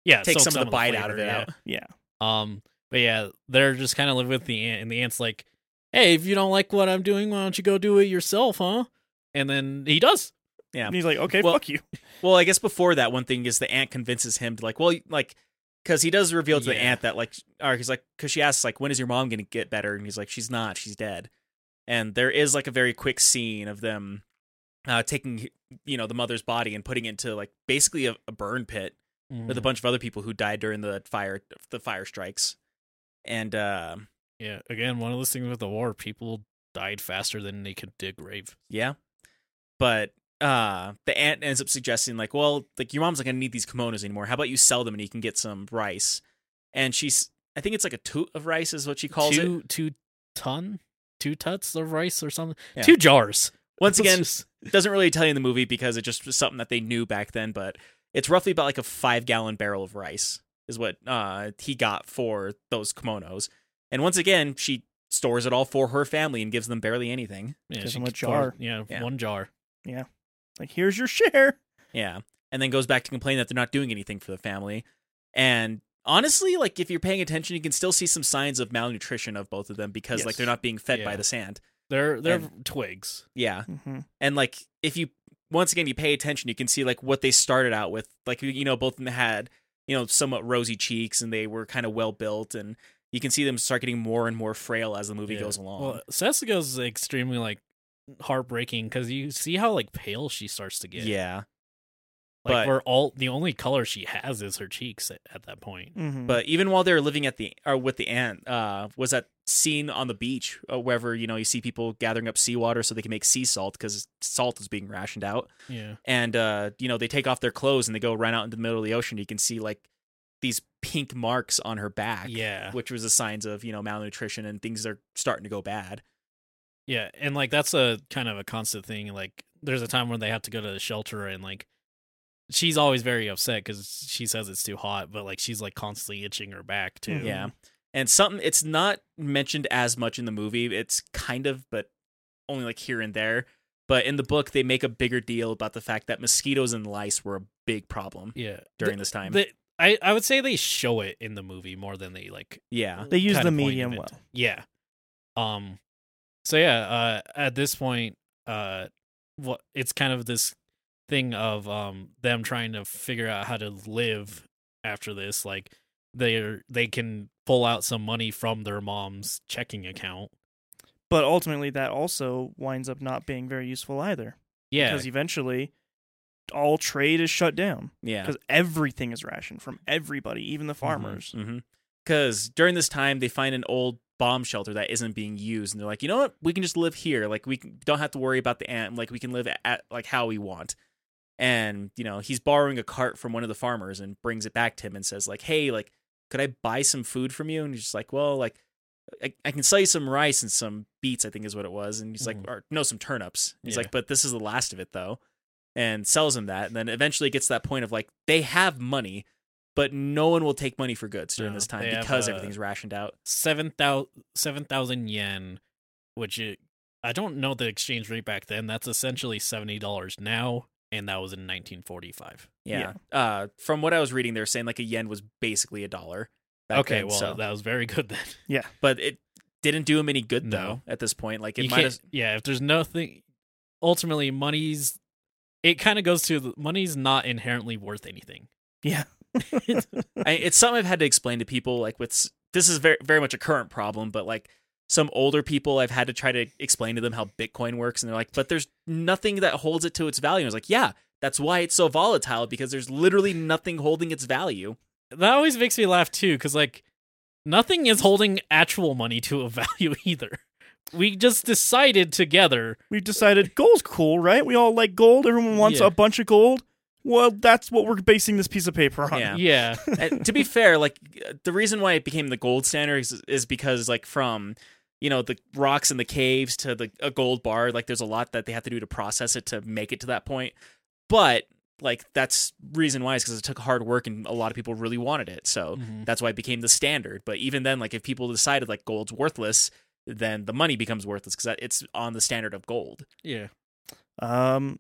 yeah, take soak some of the bite out of it yeah. out. yeah. Um, but yeah, they're just kind of living with the aunt, and the aunt's like, "Hey, if you don't like what I'm doing, why don't you go do it yourself, huh?" And then he does. Yeah. And he's like, okay, Well- fuck you. Well, I guess before that, one thing is the aunt convinces him to like, well, like, because he does reveal to the Yeah. aunt that like, or he's like, because she asks like, when is your mom gonna get better? And he's like, she's not, she's dead. And there is like a very quick scene of them uh, taking, you know, the mother's body and putting it into like basically a, a burn pit Mm-hmm. with a bunch of other people who died during the fire, the fire strikes. And uh, Yeah, again, one of those things with the war, people died faster than they could dig grave. yeah, but uh, the aunt ends up suggesting like, well, like your mom's not gonna need these kimonos anymore. How about you sell them and you can get some rice? And she's, I think it's like a toot of rice is what she calls it. two two ton, two tuts of rice or something, Yeah. two jars. Once again, just- doesn't really tell you in the movie because it just was something that they knew back then. But it's roughly about like a five gallon barrel of rice is what uh, he got for those kimonos. And once again, she stores it all for her family and gives them barely anything. yeah, Gives she him a could- jar. Yeah, Yeah. one jar. Yeah. Like, here's your share. Yeah. And then goes back to complain that they're not doing anything for the family. And honestly, like if you're paying attention, you can still see some signs of malnutrition of both of them because like they're not being fed by the sand. They're they're And- twigs. Yeah. hmm And like if you once again you pay attention, you can see like what they started out with. Like you know, both of them had, you know, somewhat rosy cheeks and they were kind of well built and you can see them start getting more and more frail as the movie Yeah. goes along. Well, Setsuko's extremely like heartbreaking because you see how like pale she starts to get. yeah. like but- where all the only color she has is her cheeks at, at that point. hmm But even while they're living at the or with the aunt, uh, was that scene on the beach uh, wherever you know you see people gathering up seawater so they can make sea salt because salt is being rationed out, Yeah, and uh, you know they take off their clothes and they go run out into the middle of the ocean. You can see like these pink marks on her back, yeah, which was the signs of you know malnutrition and things are starting to go bad. yeah, and like that's a kind of a constant thing. Like there's a time when they have to go to the shelter and like she's always very upset because she says it's too hot, but like she's like constantly itching her back too. Mhm. Yeah. And something it's not mentioned as much in the movie. It's kind of, but only like here and there. But in the book, they make a bigger deal about the fact that mosquitoes and lice were a big problem yeah. during The- this time. the- I I would say they show it in the movie more than they like yeah. They use the medium well. Yeah. Um. So yeah, uh, at this point, uh, what it's kind of this thing of um them trying to figure out how to live after this. Like they're they can pull out some money from their mom's checking account. But ultimately, that also winds up not being very useful either. Yeah. Because eventually, all trade is shut down. Yeah. Because everything is rationed from everybody, even the Mm-hmm. farmers. Because during this time, they find an old bomb shelter that isn't being used, and they're like, you know what? We can just live here. Like we don't have to worry about the aunt. Like we can live at like how we want. And you know, he's borrowing a cart from one of the farmers and brings it back to him and says, like, hey, like, could I buy some food from you? And he's just like, well, like. I, I can sell you some rice and some beets, I think is what it was. And he's like, Mhm. or no, some turnips. He's Yeah. like, but this is the last of it though. And sells him that. And then eventually gets to that point of like, they have money, but no one will take money for goods during No, this time they have, because uh, everything's rationed out. seven thousand seven thousand yen, which it, I don't know the exchange rate back then. That's essentially seventy dollars now, and that was in nineteen forty five. Yeah. Uh, from what I was reading, they're saying like a yen was basically a dollar. Okay, then, well so- that was very good then. Yeah. But it didn't do him any good No. though. At this point, like it you might can't, yeah if there's nothing ultimately money's it kind of goes to the- money's not inherently worth anything Yeah. I, it's something I've had to explain to people. Like with this is very very much a current problem, but like some older people, I've had to try to explain to them how Bitcoin works, and they're like, "But there's nothing that holds it to its value." I was like, "Yeah, that's why it's so volatile because there's literally nothing holding its value." that always makes me laugh too because like nothing is holding actual money to a value either we just decided together We've decided gold's cool, right? We all like gold. Everyone wants Yeah. a bunch of gold. Well, that's what we're basing this piece of paper on. Yeah. yeah And to be fair, like the reason why it became the gold standard is, is because like from you know the rocks in the caves to the a gold bar, like there's a lot that they have to do to process it to make it to that point. But like that's reason why is because it took hard work and a lot of people really wanted it. So Mhm. that's why it became the standard. But even then, like if people decided like gold's worthless, then the money becomes worthless because it's on the standard of gold. yeah Um,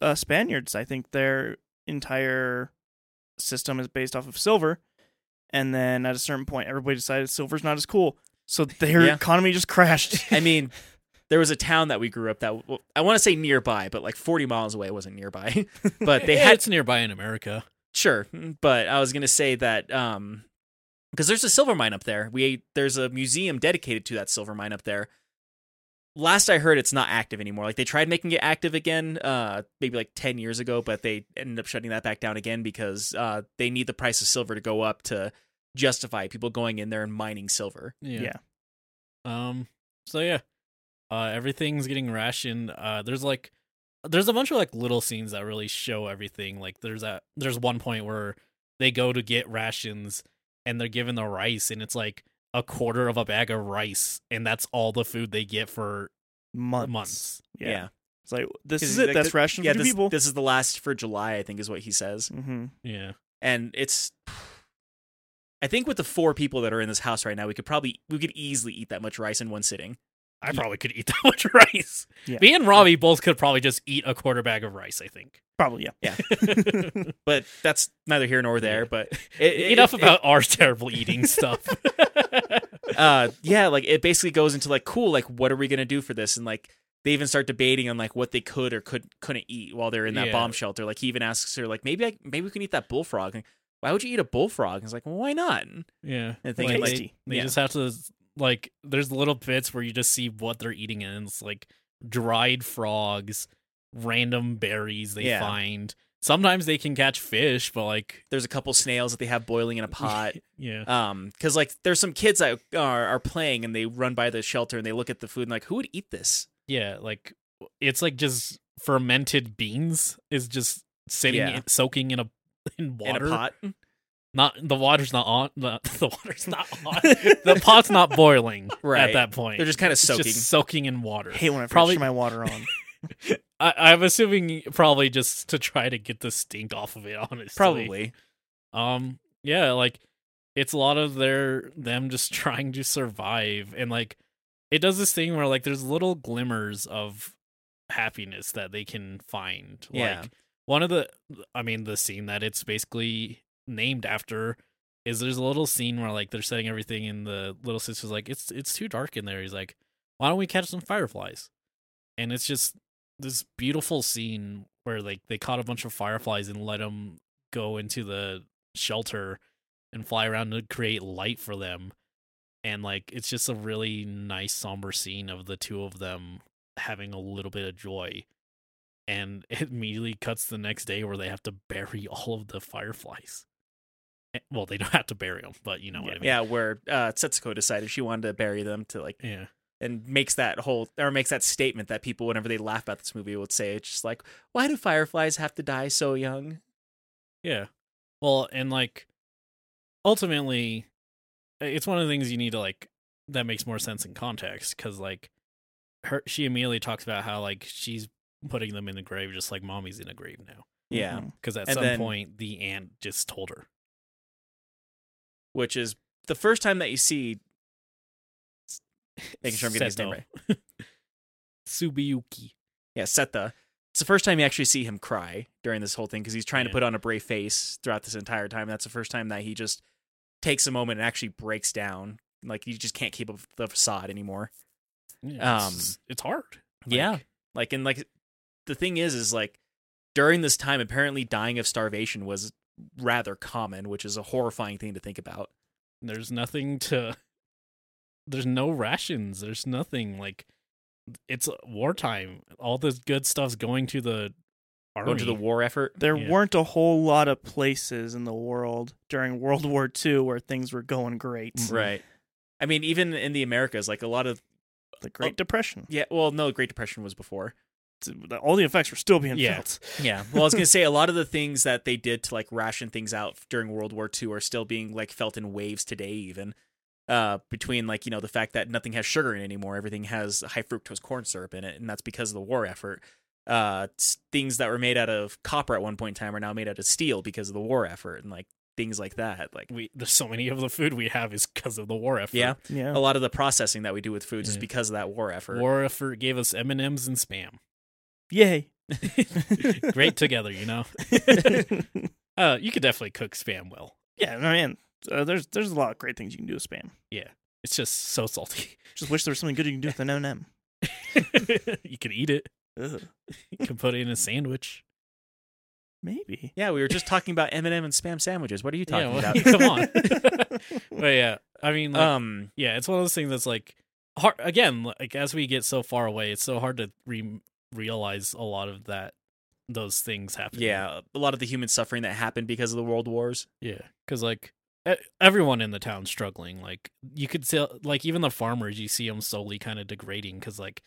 uh, Spaniards, I think their entire system is based off of silver, and then at a certain point, everybody decided silver's not as cool, so their Yeah. economy just crashed. I mean, there was a town that we grew up that well, I want to say nearby, but like 40 miles away wasn't nearby. but they Yeah, had it's nearby in america Sure, but I was gonna say that um, because there's a silver mine up there. We there's a museum dedicated to that silver mine up there. Last I heard, it's not active anymore. Like they tried making it active again, uh, maybe like ten years ago, but they ended up shutting that back down again because uh, they need the price of silver to go up to justify people going in there and mining silver. yeah, Yeah. um so yeah uh everything's getting rationed uh there's like there's a bunch of like little scenes that really show everything like there's that there's one point where they go to get rations and they're given the rice and it's like a quarter of a bag of rice and that's all the food they get for months. months. Yeah. Yeah. It's like this 'Cause is it. like, That's ration yeah, for this, people. this is the last for July, I think is what he says. hmm Yeah. And it's I think with the four people that are in this house right now, we could probably we could easily eat that much rice in one sitting. I probably could eat that much rice. Yeah. Me and Robbie both could probably just eat a quarter bag of rice, I think. Probably, yeah. yeah. But that's neither here nor there. Yeah. But it, it- Enough it- about our terrible eating stuff. uh yeah like it basically goes into like cool like what are we gonna do for this and like they even start debating on like what they could or could couldn't eat while they're in that Yeah. bomb shelter like he even asks her like maybe i maybe we can eat that bullfrog and why would you eat a bullfrog and it's like well why not yeah. I think Like, like- they, they yeah. just have to like there's little bits where you just see what they're eating and it's like dried frogs, random berries they Yeah. find. Sometimes they can catch fish, but like there's a couple snails that they have boiling in a pot yeah. um because like there's some kids that are, are playing and they run by the shelter and they look at the food and like who would eat this Yeah, like it's like just fermented beans is just sitting Yeah. in, soaking in a in water. in a pot Not the water's not on. The, the water's not on. the pot's not boiling Right. at that point. they're just kind of soaking just soaking in water. hate when I Probably- my water on. I, I'm assuming probably just to try to get the stink off of it. Honestly, probably Um, yeah, like it's a lot of their them just trying to survive, and like it does this thing where like there's little glimmers of happiness that they can find. Yeah. Like one of the, I mean, the scene that it's basically named after is there's a little scene where like they're setting everything, and the little sister's like, it's it's too dark in there. He's like, why don't we catch some fireflies? And it's just this beautiful scene where like they caught a bunch of fireflies and let them go into the shelter and fly around to create light for them and like it's just a really nice somber scene of the two of them having a little bit of joy and it immediately cuts the next day where they have to bury all of the fireflies well they don't have to bury them but you know what i mean yeah where uh setsuko decided she wanted to bury them to like yeah and makes that whole or makes that statement that people whenever they laugh about this movie would say it's just like why do fireflies have to die so young Yeah. Well, and like ultimately it's one of the things you need to like that makes more sense in context cuz like her she immediately talks about how like she's putting them in the grave just like mommy's in a grave now yeah Mhm. cuz at And some then- point the aunt just told her. Which is the first time that you see making sure i'm getting his name right. Subiyuki. yeah Seita it's the first time you actually see him cry during this whole thing because he's trying to put on a brave face throughout this entire time. That's the first time that he just takes a moment and actually breaks down. Like he just can't keep up the facade anymore. Yeah, Um, it's, it's hard. Yeah. Like, Like and like the thing is is like during this time apparently dying of starvation was rather common, which is a horrifying thing to think about. there's nothing to there's no rations there's nothing like it's wartime all this good stuff's going to the army Going to the war effort. There Yeah. weren't a whole lot of places in the world during World War II where things were going great. Mm-hmm. Right. I mean, even in the Americas, like a lot of The Great Oh. Depression. yeah, well, no, Great Depression was before. All the effects were still being Yeah. felt. Yeah. Well, I was gonna say a lot of the things that they did to like ration things out during World War II are still being like felt in waves today, even. Uh, between like you know the fact that nothing has sugar in it anymore, everything has high fructose corn syrup in it, and that's because of the war effort. Uh, things that were made out of copper at one point in time are now made out of steel because of the war effort, and like things like that. Like we there's so many of the food we have is because of the war effort. yeah, Yeah. a lot of the processing that we do with foods is because of that war effort. war effort gave us M and M's and spam. Yay. Great together, you know. Uh, you could definitely cook spam well. yeah, no, man. Uh, there's there's a lot of great things you can do with spam. Yeah, it's just so salty. Just wish there was something good you can do with an M&M. you could eat it. Ugh. You can put it in a sandwich. Maybe. yeah, we were just talking about M and m and spam sandwiches. What are you talking yeah, well, about? come on. but yeah, I mean, like, um, yeah, it's one of those things that's like hard. Again, like as we get so far away, it's so hard to re- realize a lot of that those things happen. Yeah, a lot of the human suffering that happened because of the world wars. Yeah, because like e- everyone in the town struggling. Like you could tell, like even the farmers, you see them slowly kind of degrading. Because like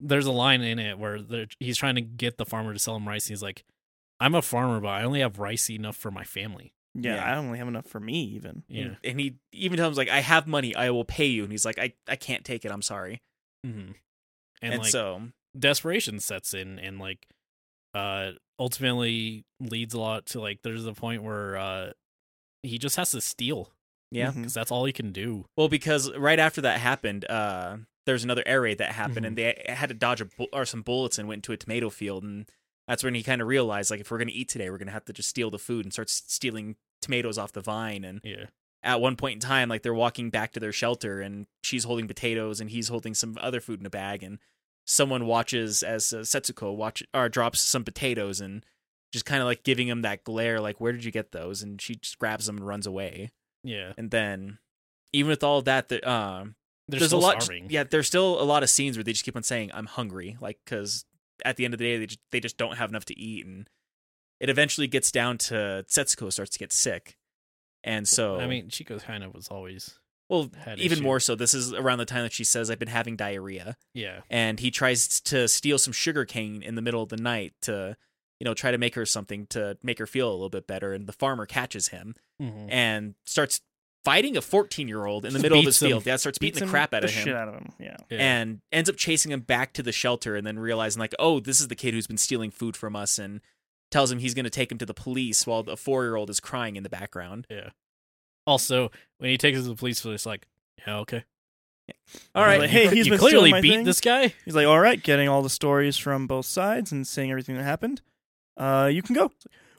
there's a line in it where he's trying to get the farmer to sell him rice. And he's like, "I'm a farmer, but I only have rice enough for my family." Yeah, Yeah. I only have enough for me even. Yeah, And he even tells him like, "I have money. I will pay you." And he's like, "I I can't take it. I'm sorry." Mm-hmm. And, like so desperation sets in and like uh ultimately leads a lot to like there's a point where uh he just has to steal yeah. Mhm. because that's all he can do. Well, because right after that happened, uh, there's another air raid that happened, and Mm-hmm. they had to dodge a bu- or some bullets and went into a tomato field, and that's when he kind of realized, like, if we're gonna eat today, we're gonna have to just steal the food and start s- stealing tomatoes off the vine. And Yeah. at one point in time, like, they're walking back to their shelter, and she's holding potatoes, and he's holding some other food in a bag, and someone watches as uh, Setsuko watch or drops some potatoes and just kind of like giving him that glare, like, where did you get those? And she just grabs them and runs away. Yeah. And then, even with all that, the, um, there's still a lot. starving. Yeah, there's still a lot of scenes where they just keep on saying, "I'm hungry," like because at the end of the day, they just, they just don't have enough to eat, and it eventually gets down to Setsuko starts to get sick, and so I mean, Chico kind of was always well, had even issue. more so. This is around the time that she says, "I've been having diarrhea," yeah. and he tries to steal some sugar cane in the middle of the night to, you know, try to make her something to make her feel a little bit better, and the farmer catches him Mhm. and starts fighting a 14 year old in the Just middle of his field. him. Yeah, starts beating Beats the crap out the of him. Shit out of him. Yeah. Yeah. and ends up chasing him back to the shelter and then realizing like oh this is the kid who's been stealing food from us and tells him he's going to take him to the police while the four-year-old is crying in the background yeah. Also, when he takes us to the police, it's like, yeah, okay. all right Like, hey, he's you clearly stealing my beat things. this guy. He's like, all right, getting all the stories from both sides and saying everything that happened. Uh, you can go.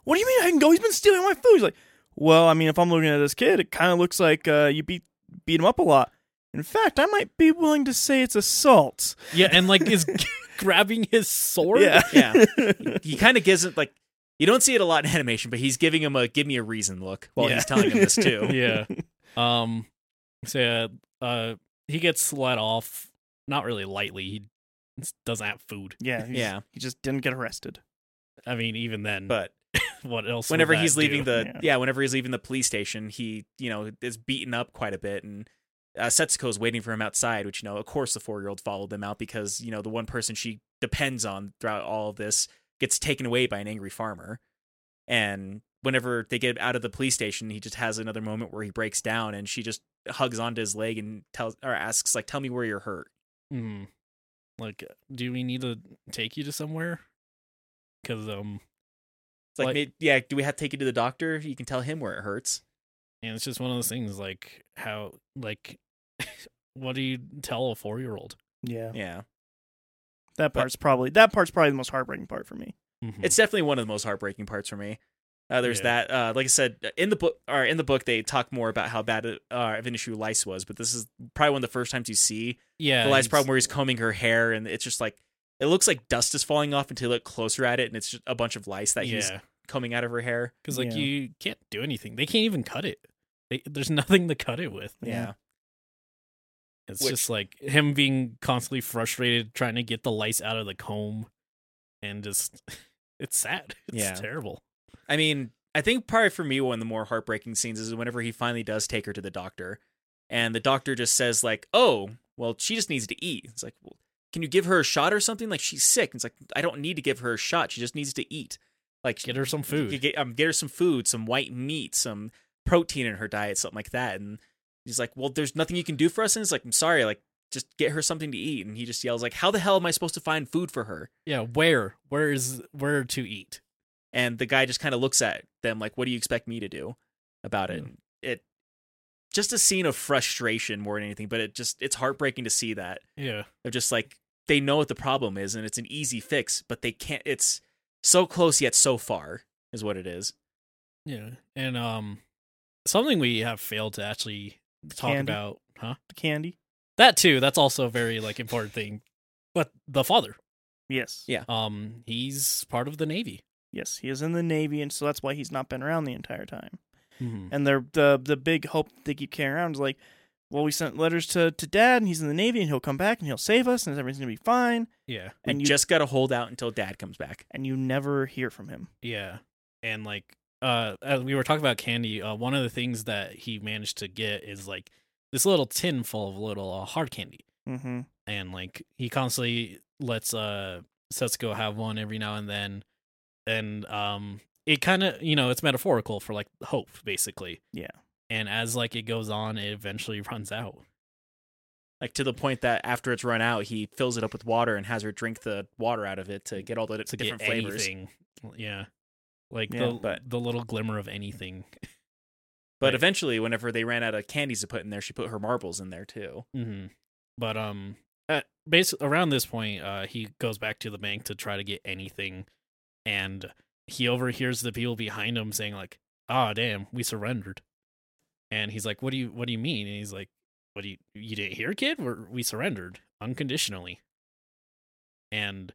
What do you mean I can go? He's been stealing my food. He's like, well, I mean, if I'm looking at this kid, it kind of looks like uh, you beat beat him up a lot. In fact, I might be willing to say it's assault. Yeah, and like is grabbing his sword. Yeah, Yeah. he kind of gives it like you don't see it a lot in animation but he's giving him a give me a reason look while Yeah. he's telling him this too yeah. Um. So yeah, uh, he gets let off. Not really lightly. He doesn't have food. yeah, Yeah. He just didn't get arrested. I mean, even then, but what else? would whenever that he's leaving do? the Yeah. yeah. whenever he's leaving the police station he you know is beaten up quite a bit and uh, Setsuko's waiting for him outside which you know of course the four year old followed them out because you know the one person she depends on throughout all of this gets taken away by an angry farmer and whenever they get out of the police station he just has another moment where he breaks down and she just hugs onto his leg and tells or asks like tell me where you're hurt Mhm. Like, do we need to take you to somewhere? Because um, it's like, Like- may- yeah do we have to take you to the doctor you can tell him where it hurts and it's just one of those things. Like how, like, what do you tell a four year old? Yeah, yeah that part's probably that part's probably the most heartbreaking part for me. it's definitely one of the most heartbreaking parts for me. Uh, there's Yeah. that. Uh, like I said, in the book, or in the book, they talk more about how bad uh, of an issue lice was. But this is probably one of the first times you see yeah. the lice problem where he's combing her hair, and it's just like it looks like dust is falling off until you look closer at it, and it's just a bunch of lice that he's Yeah, combing out of her hair. because like Yeah. you can't do anything. They can't even cut it. They, there's nothing to cut it with. Yeah, It's Which- just like him being constantly frustrated trying to get the lice out of the comb, and just it's sad. It's Yeah. terrible. I mean, I think probably for me one of the more heartbreaking scenes is whenever he finally does take her to the doctor, and the doctor just says like, "Oh, well, she just needs to eat." It's like, well, can you give her a shot or something? Like she's sick. It's like I don't need to give her a shot. She just needs to eat. Like Get her some food. get, um, get her some food, some white meat, some protein in her diet, something like that. And he's like, "Well, there's nothing you can do for us." And it's like, "I'm sorry, like just get her something to eat." And he just yells like, "How the hell am I supposed to find food for her?" Yeah, where where is where to eat? And the guy just kind of looks at them like, "What do you expect me to do about it?" Yeah. It just a scene of frustration more than anything, but it just it's heartbreaking to see that Yeah, of just like they know what the problem is and it's an easy fix, but they can't. It's so close yet so far, is what it is. yeah, and um, something we have failed to actually talk candy. about, huh? The candy. That too. That's also a very like important thing. But the father, Yes. Yeah. um, he's part of the navy. Yes, he is in the navy, and so that's why he's not been around the entire time. Mm-hmm. And they're, the the big hope they keep carrying around is like, well, we sent letters to, to dad, and he's in the navy, and he'll come back, and he'll save us, and everything's gonna be fine. Yeah, We And you just got to hold out until dad comes back. and you never hear from him. yeah, and like uh, as we were talking about candy. Uh, one of the things that he managed to get is like this little tin full of little uh, hard candy. Mm-hmm. and like he constantly lets uh Setsuko have one every now and then and um it kind of you know it's metaphorical for like hope basically Yeah. and as like it goes on it eventually runs out Like to the point that after it's run out, he fills it up with water and has her drink the water out of it to get all the to different flavors. anything. Yeah. Like Yeah, the but- the little glimmer of anything. But Right. eventually, whenever they ran out of candies to put in there, she put her marbles in there too. hmm But um, at base around this point, uh, he goes back to the bank to try to get anything, and he overhears the people behind him saying like, "Ah, damn, we surrendered." And he's like, "What do you What do you mean?" And he's like, "What do you You didn't hear, kid? We're, we surrendered unconditionally." And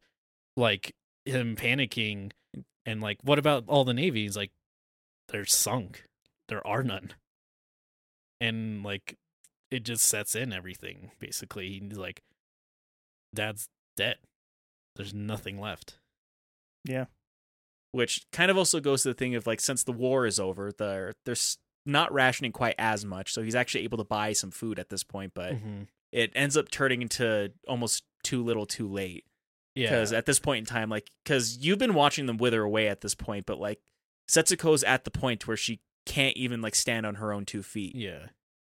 like him panicking, and like, "What about all the navy?" He's like, "They're sunk. There are none." And like it just sets in everything basically he's like dad's dead there's nothing left Yeah. Which kind of also goes to the thing of like, since the war is over, they're they're not rationing quite as much, so he's actually able to buy some food at this point. But Mhm. it ends up turning into almost too little, too late. Yeah because at this point in time, like, because you've been watching them wither away at this point, but like, Setsuko's at the point where she can't even like stand on her own two feet, yeah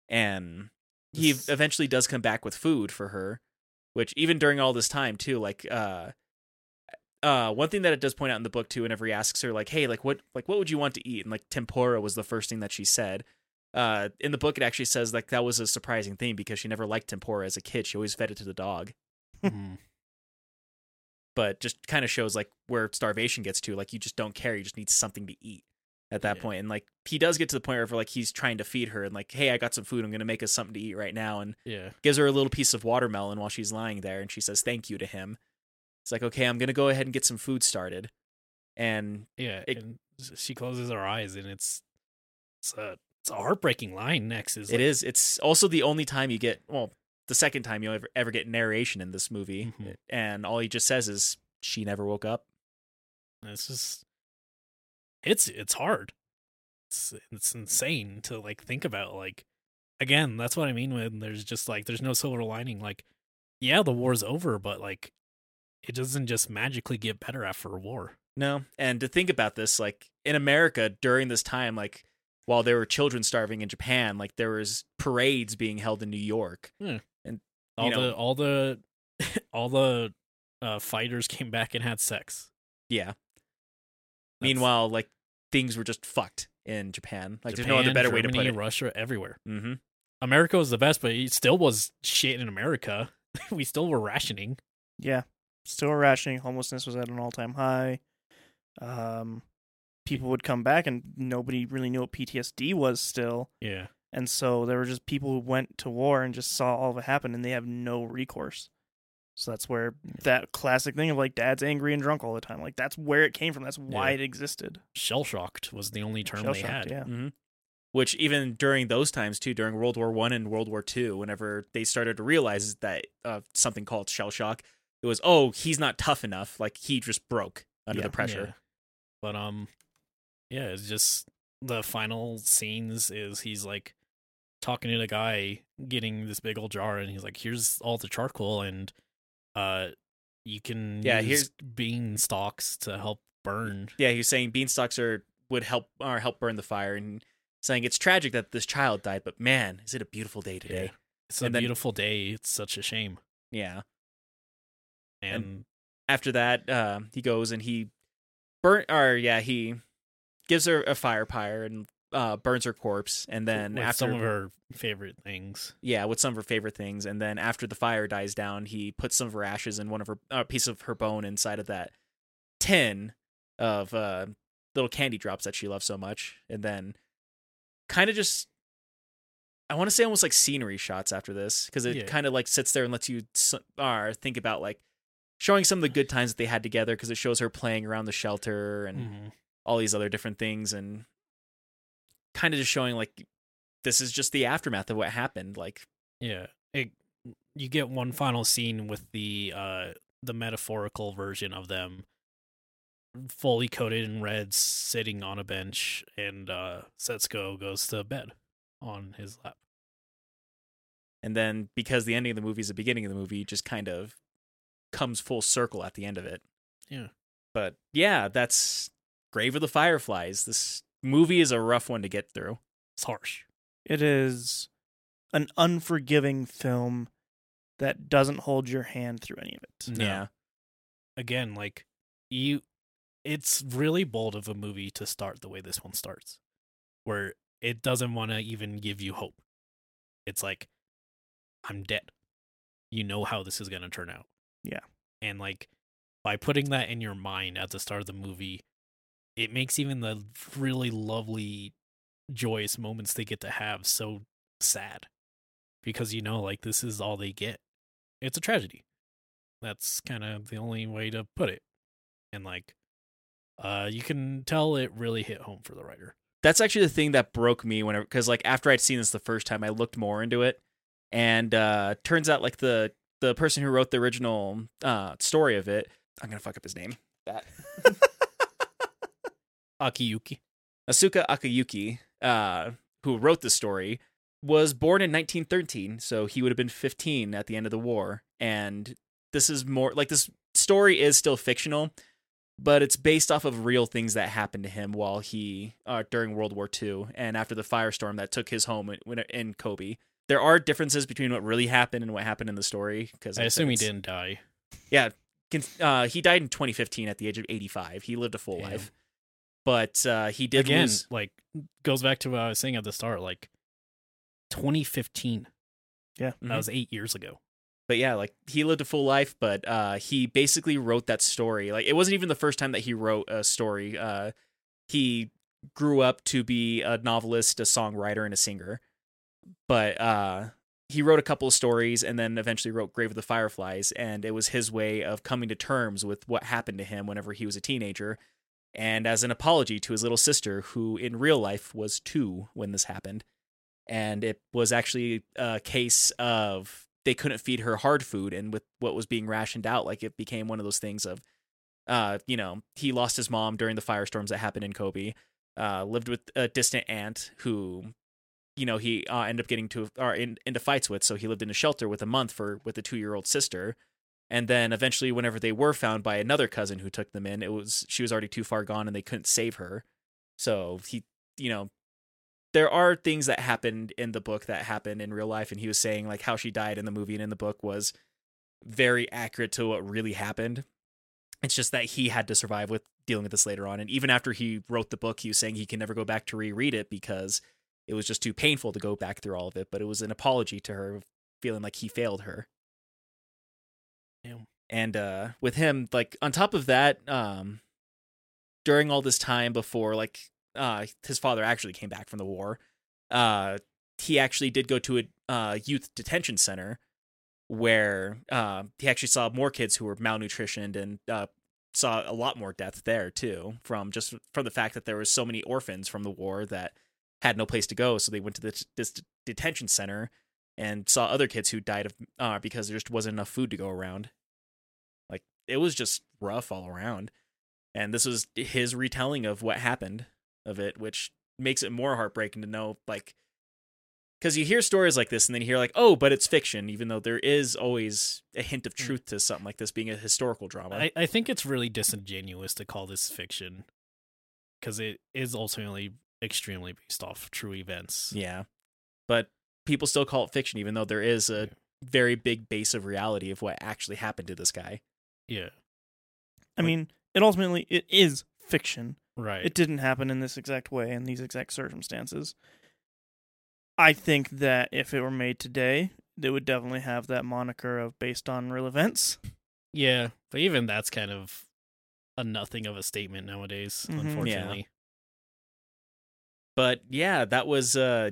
and he This- eventually does come back with food for her, which even during all this time too, like, uh, uh, one thing that it does point out in the book too, whenever he asks her like, "Hey, like, what, like, what would you want to eat?" and like, tempura was the first thing that she said. Uh, in the book, it actually says like that was a surprising thing because she never liked tempura as a kid. She always fed it to the dog. Mhm. But just kind of shows like where starvation gets to like you just don't care you just need something to eat at that Yeah. point. and like he does get to the point where like he's trying to feed her and like hey i got some food i'm gonna make us something to eat right now and yeah gives her a little piece of watermelon while she's lying there and she says thank you to him it's like okay i'm gonna go ahead and get some food started and yeah It- and she closes her eyes and it's it's a it's a heartbreaking line next is it like, is it's also the only time you get well the second time you'll ever, ever get narration in this movie Mhm. and all he just says is she never woke up it's just it's it's hard it's it's insane to like think about like again that's what i mean when there's just like there's no silver lining like yeah the war's over but like it doesn't just magically get better after a war No. And to think about this, like in America during this time, like while there were children starving in Japan, like there was parades being held in New York. All You the all the all the uh, fighters came back and had sex Yeah. That's- Meanwhile, like things were just fucked in Japan. Like there's no other Japan, better way to put it. russia everywhere Mm-hmm. america was the best but it still was shit in america we still were rationing Yeah. Still rationing. Homelessness was at an all time high. Um, people would come back and nobody really knew what PTSD was still. yeah And so there were just people who went to war and just saw all of it happen and they have no recourse. So that's where that classic thing of like dad's angry and drunk all the time. Like that's where it came from. That's why Yeah. it existed. shell shocked was the only term they had Yeah. Mm-hmm. Which even during those times too, during World War One and World War Two, whenever they started to realize that uh, something called shell shock, it was oh he's not tough enough, like he just broke under Yeah. the pressure. Yeah. But um, yeah, it's just the final scenes is he's like talking to the guy, getting this big old jar, and he's like, "Here's all the charcoal, and uh, you can Yeah, use here's- bean stalks to help burn." yeah, he's saying beanstalks are would help or help burn the fire, and saying it's tragic that this child died, but man, is it a beautiful day today? Yeah. It's a then- beautiful day. It's such a shame. Yeah. And, And- After that, uh, he goes and he burn or yeah, he gives her a fire pyre and uh, burns her corpse, and then with after some of her favorite things. yeah, with some of her favorite things, and then after the fire dies down, he puts some of her ashes and one of her uh, piece of her bone inside of that tin of uh, little candy drops that she loves so much, and then kind of just I want to say almost like scenery shots after this because it Yeah. kind of like sits there and lets you uh, think about like showing some of the good times that they had together because it shows her playing around the shelter and Mhm. all these other different things and kind of just showing like this is just the aftermath of what happened like Yeah, it, you get one final scene with the uh the metaphorical version of them fully coated in red sitting on a bench and uh Setsuko goes to bed on his lap. and then because the ending of the movie is the beginning of the movie just kind of comes full circle at the end of it Yeah. but yeah that's grave of the fireflies this movie is a rough one to get through It's harsh. It is an unforgiving film that doesn't hold your hand through any of it. No. Yeah. Again, like you, it's really bold of a movie to start the way this one starts, where it doesn't want to even give you hope. It's like, I'm dead. You know how this is going to turn out. Yeah. And like, by putting that in your mind at the start of the movie, it makes even the really lovely, joyous moments they get to have so sad because you know, like, this is all they get. It's a tragedy. That's kind of the only way to put it. And like, uh, you can tell it really hit home for the writer. That's actually the thing that broke me whenever, because like after I'd seen this the first time, I looked more into it, and uh turns out like the the person who wrote the original uh story of it, I'm gonna fuck up his name. That Akiyuki. Asuka Akayuki, uh, who wrote the story, was born in 1913, so he would have been 15 at the end of the war. And this is more like this story is still fictional, but it's based off of real things that happened to him while he uh, during World War II and after the firestorm that took his home in, in Kobe. There are differences between what really happened and what happened in the story. Because I assume he didn't die. Yeah, uh, he died in 2015 at the age of 85. He lived a full Damn. life, but uh, he did Again, lose. like goes back to what I was saying at the start. Like 2015. Yeah. that was eight years ago. but yeah, like he lived a full life, but uh, he basically wrote that story. Like it wasn't even the first time that he wrote a story. Uh, he grew up to be a novelist, a songwriter, and a singer. But uh, he wrote a couple of stories and then eventually wrote Grave of the Fireflies, and it was his way of coming to terms with what happened to him whenever he was a teenager, and as an apology to his little sister, who in real life was two when this happened. And it was actually a case of they couldn't feed her hard food and with what was being rationed out like it became one of those things of uh you know he lost his mom during the firestorms that happened in kobe uh lived with a distant aunt who you know he uh, ended up getting to or in, into fights with so he lived in a shelter with a month for with a two year old sister and then eventually whenever they were found by another cousin who took them in it was she was already too far gone and they couldn't save her. So he you know there are things that happened in the book that happened in real life. And he was saying like how she died in the movie and in the book was very accurate to what really happened. It's just that he had to survive with dealing with this later on. And even after he wrote the book he was saying he can never go back to reread it because it was just too painful to go back through all of it. But it was an apology to her feeling like he failed her And uh with him like on top of that um during all this time before like uh his father actually came back from the war uh he actually did go to a uh, youth detention center where uh, he actually saw more kids who were malnutritioned and uh, saw a lot more death there too from just from the fact that there was so many orphans from the war that had no place to go. So they went to this, this detention center and saw other kids who died of uh, because there just wasn't enough food to go around. Like it was just rough all around and this was his retelling of what happened of it which makes it more heartbreaking to know like because you hear stories like this and then you hear like oh but it's fiction even though there is always a hint of truth to something like this being a historical drama. I, I think it's really disingenuous to call this fiction because it is ultimately extremely based off true events. yeah but people still call it fiction even though there is a very big base of reality of what actually happened to this guy Yeah, I mean, it ultimately it is fiction. right. It didn't happen in this exact way in these exact circumstances. I think that if it were made today, it would definitely have that moniker of based on real events. yeah, but even that's kind of a nothing of a statement nowadays. Mhm. Yeah. Unfortunately, but yeah that was uh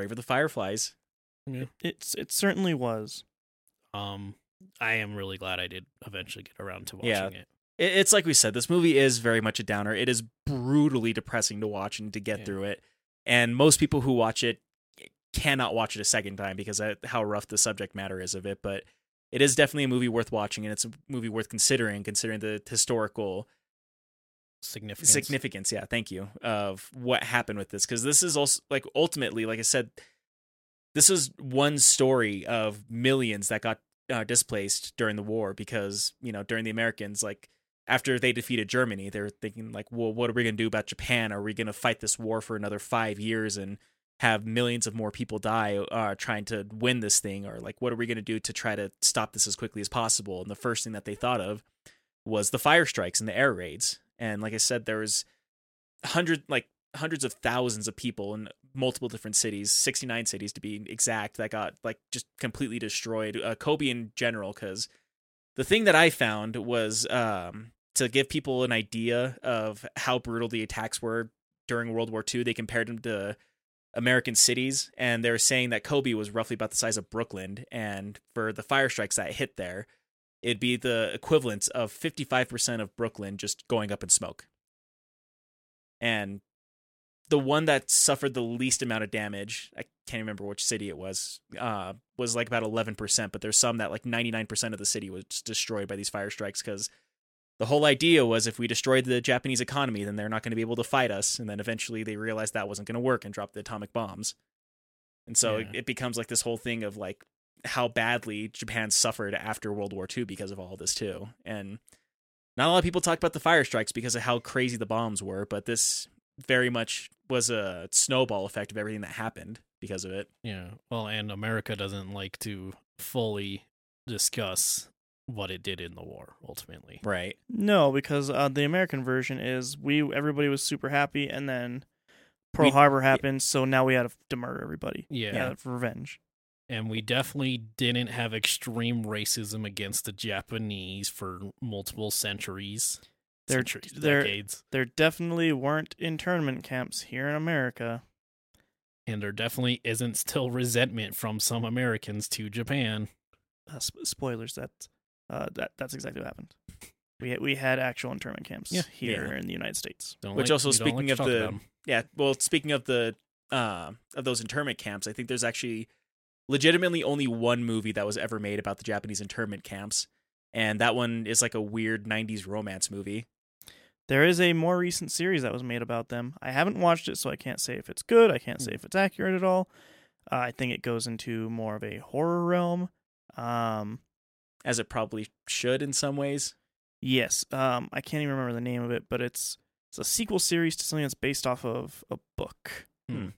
grave of the fireflies It's it certainly was. um, I am really glad I did eventually get around to watching Yeah. it. it, it's like we said this movie is very much a downer it is brutally depressing to watch and to get Yeah. through it and most people who watch it cannot watch it a second time because of how rough the subject matter is of it but it is definitely a movie worth watching and it's a movie worth considering considering the historical Significance. significance yeah thank you of what happened with this because this is also like ultimately like i said this is one story of millions that got uh, displaced during the war because you know during the americans like after they defeated germany they were thinking like well what are we going to do about japan? Are we going to fight this war for another five years and have millions of more people die uh, trying to win this thing? Or like what are we going to do to try to stop this as quickly as possible? And the first thing that they thought of was the fire strikes and the air raids and like i said there was hundred like hundreds of thousands of people in multiple different cities 69 cities to be exact that got like just completely destroyed uh, kobe in general because the thing that i found was um, to give people an idea of how brutal the attacks were during world war ii they compared them to American cities, and they were saying that Kobe was roughly about the size of Brooklyn, and for the fire strikes that hit there, it'd be the equivalent of 55% of Brooklyn just going up in smoke. And the one that suffered the least amount of damage, I can't remember which city it was, uh, was like about 11%, but there's some that like 99% of the city was destroyed by these fire strikes because the whole idea was if we destroyed the Japanese economy, then they're not going to be able to fight us. And then eventually they realized that wasn't going to work and dropped the atomic bombs. And so Yeah. it becomes like this whole thing of like how badly Japan suffered after World War II because of all this too. And not a lot of people talk about the fire strikes because of how crazy the bombs were, but this very much was a snowball effect of everything that happened because of it. Yeah. Well, and America doesn't like to fully discuss what it did in the war ultimately. Right. No, because uh, the American version is we everybody was super happy, and then Pearl We- Harbor happened, so now we had to murder everybody. Yeah. Yeah, revenge. And we definitely didn't have extreme racism against the Japanese for multiple centuries. They're- centuries, they're- decades. There definitely weren't internment camps here in America. And there definitely isn't still resentment from some Americans to Japan. Uh, sp- spoilers. That uh, that that's exactly what happened. We we had actual internment camps Yeah. here Yeah. in the United States. Don't Which like- also we don't like speaking of the- Yeah. Well, speaking of the uh, of those internment camps, I think there's actually legitimately only one movie that was ever made about the Japanese internment camps, and that one is like a weird '90s romance movie. There is a more recent series that was made about them. I haven't watched it, so I can't say if it's good. I can't say if it's accurate at all. Uh, I think it goes into more of a horror realm. Um, as it probably should in some ways. yes, um, I can't even remember the name of it, but it's it's a sequel series to something that's based off of a book. Hmm.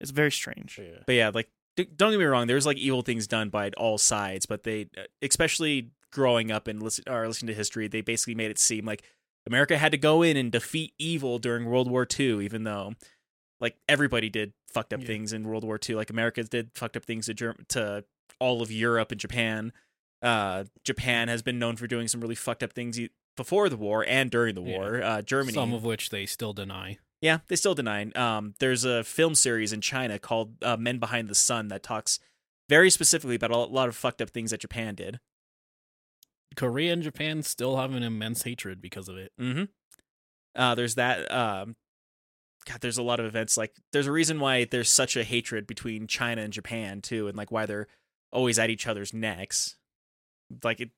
It's very strange. Yeah. But yeah, like d- don't get me wrong, there's like evil things done by all sides, but they, uh, especially growing up and listen or listening to history, they basically made it seem like America had to go in and defeat evil during World War II, even though like everybody did fucked up Yeah. things in World War II. Like America did fucked up things to Germ- to all of Europe and Japan. Uh, Japan has been known for doing some really fucked up things e- before the war and during the Yeah. war. Uh, Germany, Some of which they still deny. Yeah, they still deny. Um, there's a film series in China called uh, Men Behind the Sun that talks very specifically about a lot of fucked up things that Japan did. Korea and Japan still have an immense hatred because of it. Mm-hmm. Uh, there's that. Um, God, there's a lot of events. Like, there's a reason why there's such a hatred between China and Japan too, and like why they're always at each other's necks. Like, it,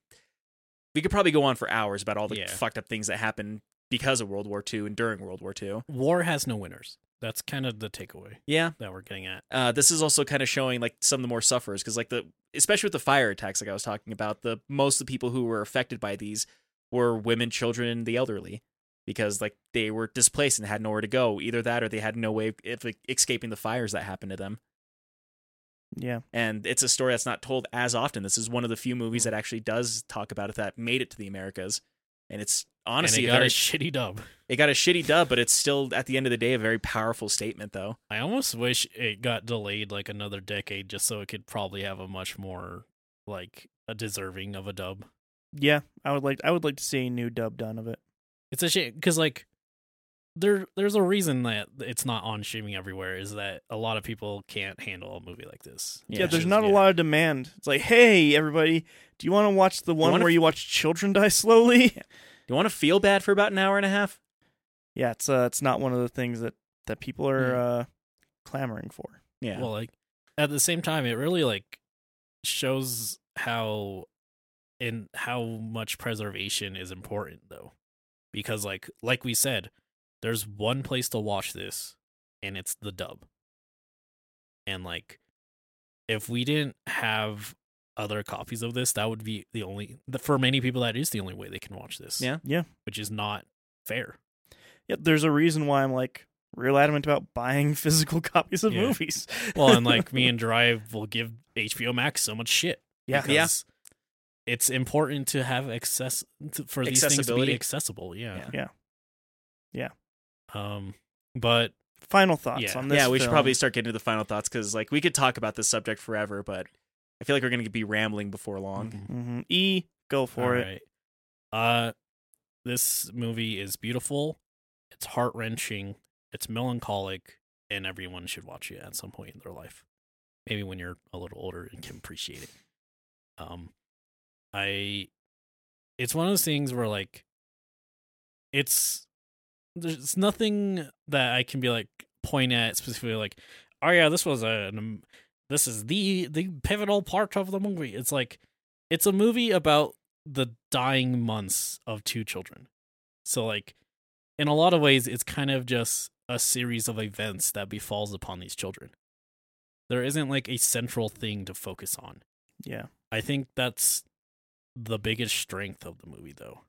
we could probably go on for hours about all the Yeah. fucked up things that happened because of World War II and during World War II. War has no winners. That's kind of the takeaway Yeah, that we're getting at. uh, this is also kind of showing like some of the more sufferers because like the especially with the fire attacks like i was talking about the most of the people who were affected by these were women children and the elderly because like they were displaced and had nowhere to go. Either that or they had no way of of, like, escaping the fires that happened to them. Yeah, and it's a story that's not told as often. This is one of the few movies that actually does talk about it that made it to the americas. And it's honestly and it got very, a shitty dub. it got a shitty dub but it's still at the end of the day a very powerful statement though I almost wish it got delayed like another decade just so it could probably have a much more like a deserving of a dub. yeah. I would like I would like to see a new dub done of it. It's a shame because like there there's a reason that it's not on streaming everywhere is that a lot of people can't handle a movie like this. Yeah, Which there's is- not a lot of demand. It's like, hey, everybody, do you want to watch the one wanna where f- you watch children die slowly? You want to feel bad for about an hour and a half yeah, it's uh, it's not one of the things that that people are uh, clamoring for. yeah Well, like at the same time, it really like shows how in how much preservation is important though, because like like we said, there's one place to watch this, and it's the dub. And like, if we didn't have other copies of this, that would be the only the, for many people that is the only way they can watch this. Yeah. Yeah. which is not fair. Yeah, there's a reason why I'm like, real adamant about buying physical copies of Yeah. movies. Well, and like me and Drive will give HBO Max so much shit. Yeah. Yeah. It's important to have access to, for these things to be accessible. Yeah. Yeah. Yeah. Um, but Final thoughts Yeah. on this. yeah, we should probably start getting to the final thoughts because like we could talk about this subject forever, but I feel like we're gonna be rambling before long. Mhm. E, go for it. Alright. Uh, this movie is beautiful. It's heart wrenching. It's melancholic, and everyone should watch it at some point in their life. Maybe when you're a little older and can appreciate it. Um, I, it's one of those things where like, it's there's nothing that I can be like point at specifically like, oh yeah, this was a an, this is the the pivotal part of the movie. It's like it's a movie about the dying months of two children. So like in a lot of ways it's kind of just a series of events that befalls upon these children. There isn't like a central thing to focus on. Yeah. I think that's the biggest strength of the movie though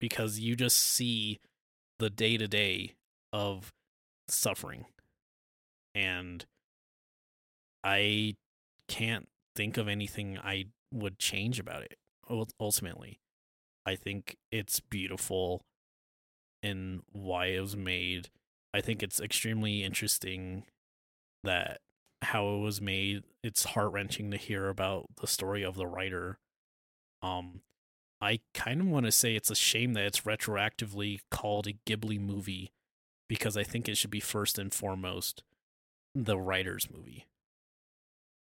because you just see the day-to-day of suffering. And I can't think of anything I would change about it ultimately. I think it's beautiful in why it was made. I think it's extremely interesting that how it was made. It's heart wrenching to hear about the story of the writer. Um, I kind of want to say it's a shame that it's retroactively called a Ghibli movie because I think it should be first and foremost the writer's movie.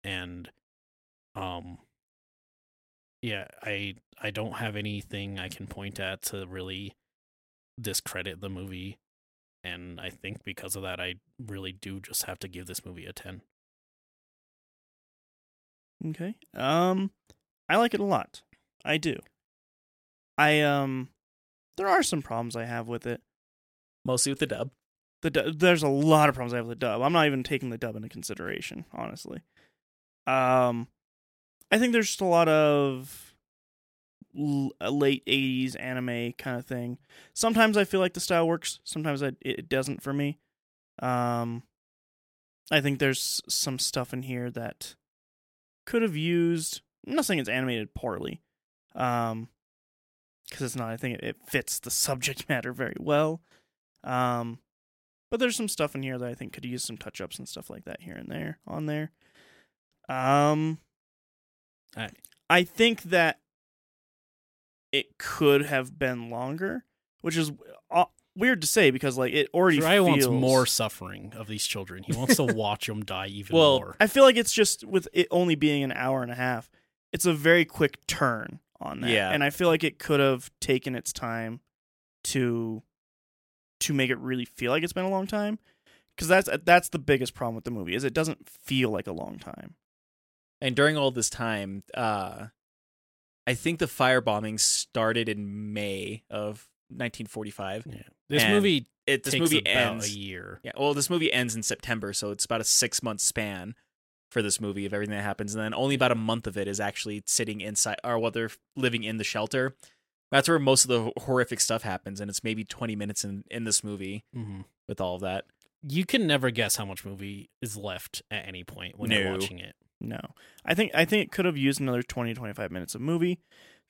And um yeah, I I don't have anything I can point at to really discredit the movie. And I think because of that I really do just have to give this movie a 10. Okay. Um, I like it a lot. I do. I um, there are some problems I have with it. Mostly with the dub. The du- there's a lot of problems I have with the dub. I'm not even taking the dub into consideration, honestly. Um, I think there's just a lot of a late '80s anime kind of thing. Sometimes I feel like the style works. Sometimes I, it doesn't for me. Um, I think there's some stuff in here that could have used. I'm not saying it's animated poorly, um, because it's not. I think it, it fits the subject matter very well. Um, but there's some stuff in here that I think could use some touch ups and stuff like that here and there on there. Um, I- I think that it could have been longer, which is uh, weird to say because like it already Dry feels wants more suffering of these children. He wants to watch them die even Well, more. I feel like it's just with it only being an hour and a half, it's a very quick turn on that. Yeah. And I feel like it could have taken its time to to make it really feel like it's been a long time. Cuz that's that's the biggest problem with the movie is it doesn't feel like a long time. And during all this time, uh, I think the firebombing started in May of 1945. yeah. This and movie It this movie ends. a year. Yeah, well, this movie ends in September, so it's about a six month span for this movie of everything that happens, and then only about a month of it is actually sitting inside, or while they're living in the shelter. That's where most of the horrific stuff happens, and it's maybe 20 minutes in in this movie hmm with all of that. You can never guess how much movie is left at any point when you're watching it. No. I think I think it could have used another 20 25 minutes of movie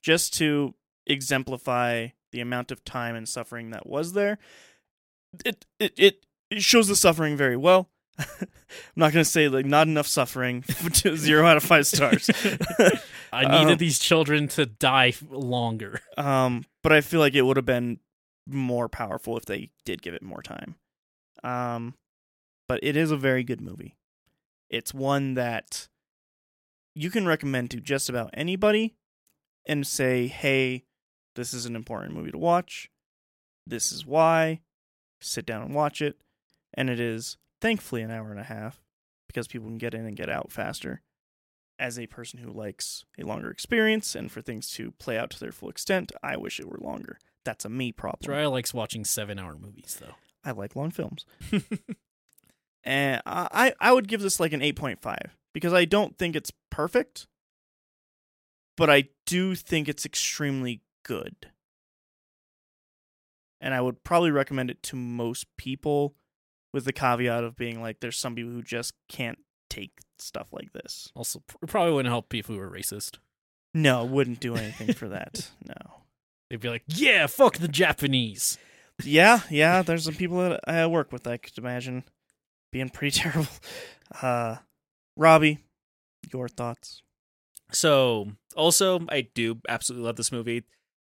just to exemplify the amount of time and suffering that was there. It it it, it shows the suffering very well. I'm not going to say like not enough suffering to 0 out of 5 stars. I needed Um, these children to die longer. um but I feel like it would have been more powerful if they did give it more time. Um but it is a very good movie. It's one that you can recommend to just about anybody and say, "Hey, this is an important movie to watch. This is why. Sit down and watch it." And it is thankfully an hour and a half because people can get in and get out faster. As a person who likes a longer experience and for things to play out to their full extent, I wish it were longer. That's a me problem. Dry likes watching seven hour movies though. I like long films. and I I would give this like an 8.5 because I don't think it's perfect, but I do think it's extremely good. And I would probably recommend it to most people with the caveat of being like, there's some people who just can't take stuff like this. Also, pr- probably wouldn't help people who are racist. No, wouldn't do anything for that. No. They'd be like, "Yeah, fuck the Japanese." Yeah, yeah. There's some people that I work with. I could imagine being pretty terrible. Uh, Robbie, your thoughts? So, also, I do absolutely love this movie.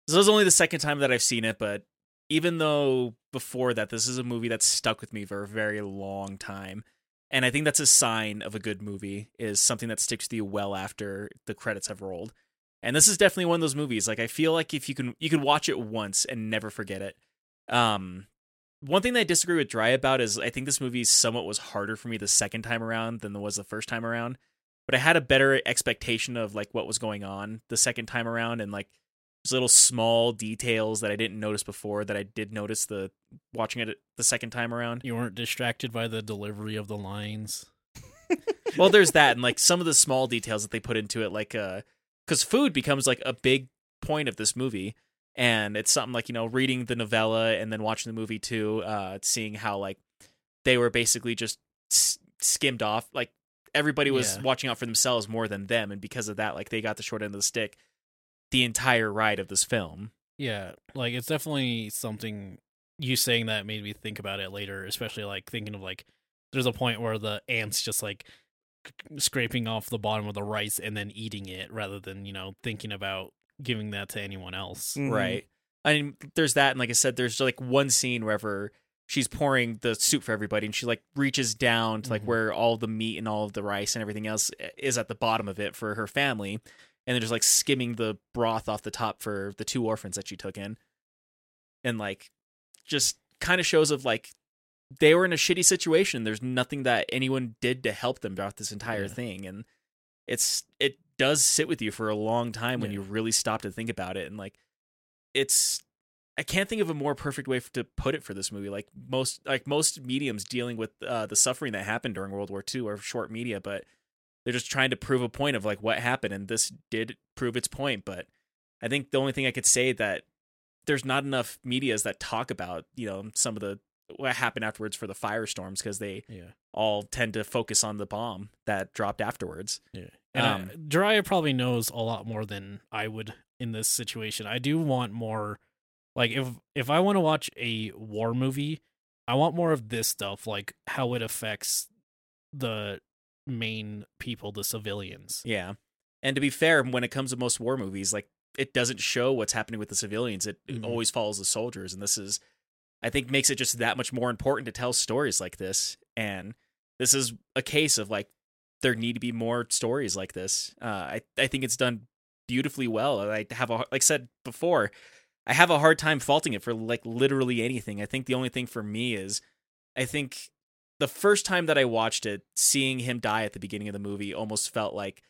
This is only the second time that I've seen it, but even though before that, this is a movie that's stuck with me for a very long time. And I think that's a sign of a good movie, is something that sticks with you well after the credits have rolled. And this is definitely one of those movies. Like I feel like if you can you can watch it once and never forget it. Um one thing that I disagree with Dry about is I think this movie somewhat was harder for me the second time around than it was the first time around but I had a better expectation of like what was going on the second time around and like there's little small details that I didn't notice before that I did notice the watching it the second time around. You weren't distracted by the delivery of the lines. well, there's that and like some of the small details that they put into it like uh cuz food becomes like a big point of this movie and it's something like, you know, reading the novella and then watching the movie too, uh seeing how like they were basically just s- skimmed off like everybody was Yeah. watching out for themselves more than them and because of that like they got the short end of the stick the entire ride of this film Yeah, like it's definitely something you saying that made me think about it later, especially like thinking of like there's a point where the aunt's just like scraping off the bottom of the rice and then eating it rather than, you know, thinking about giving that to anyone else. Mhm. right i mean there's that and like i said there's like one scene wherever she's pouring the soup for everybody and she like reaches down to like Mhm. where all the meat and all of the rice and everything else is at the bottom of it for her family and then just like skimming the broth off the top for the two orphans that she took in and like just kind of shows of like they were in a shitty situation there's nothing that anyone did to help them throughout this entire Yeah. thing and it's it does sit with you for a long time when Yeah. you really stop to think about it and like it's I can't think of a more perfect way to put it for this movie. Like most, like most mediums dealing with uh, the suffering that happened during World War II are short media, but they're just trying to prove a point of like what happened, and this did prove its point. But I think the only thing I could say that there's not enough medias that talk about you know some of the what happened afterwards for the firestorms because they Yeah. all tend to focus on the bomb that dropped afterwards. Yeah. And Um, I, Jeriah probably knows a lot more than I would in this situation. I do want more like if if I want to watch a war movie, I want more of this stuff, like how it affects the main people, the civilians. Yeah. And to be fair, when it comes to most war movies, like it doesn't show what's happening with the civilians. It, Mhm. always follows the soldiers. And this is, I think, makes it just that much more important to tell stories like this. And this is a case of like, there need to be more stories like this. Uh, I, I think it's done beautifully well. I have a, like said before, I have a hard time faulting it for like literally anything. I think the only thing for me is, I think the first time that I watched it, seeing him die at the beginning of the movie almost felt like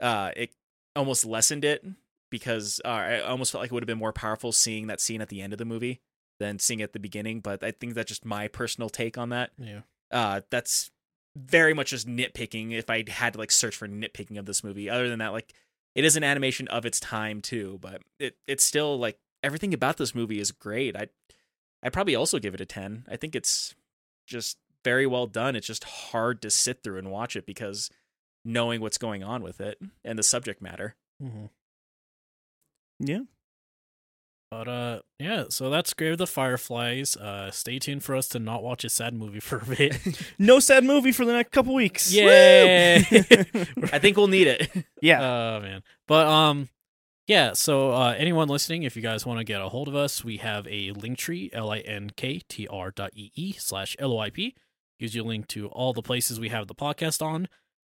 uh, it almost lessened it because uh, I almost felt like it would have been more powerful seeing that scene at the end of the movie than seeing at the beginning. But I think that's just my personal take on that. Yeah. Uh, that's very much just nitpicking. If I had to like search for nitpicking of this movie, other than that, like it is an animation of its time too, but it it's still like everything about this movie is great. I I'd probably also give it a ten. I think it's just very well done. It's just hard to sit through and watch it because knowing what's going on with it and the subject matter. Mm-hmm. Yeah. But uh, yeah. So that's Grave of the Fireflies. Uh, stay tuned for us to not watch a sad movie for a bit. No sad movie for the next couple weeks. Yeah, I think we'll need it. yeah. Oh man. But um yeah, so uh anyone listening, if you guys want to get a hold of us, we have a link tree, L I N K T R dot E E slash L O I P. Gives you a link to all the places we have the podcast on.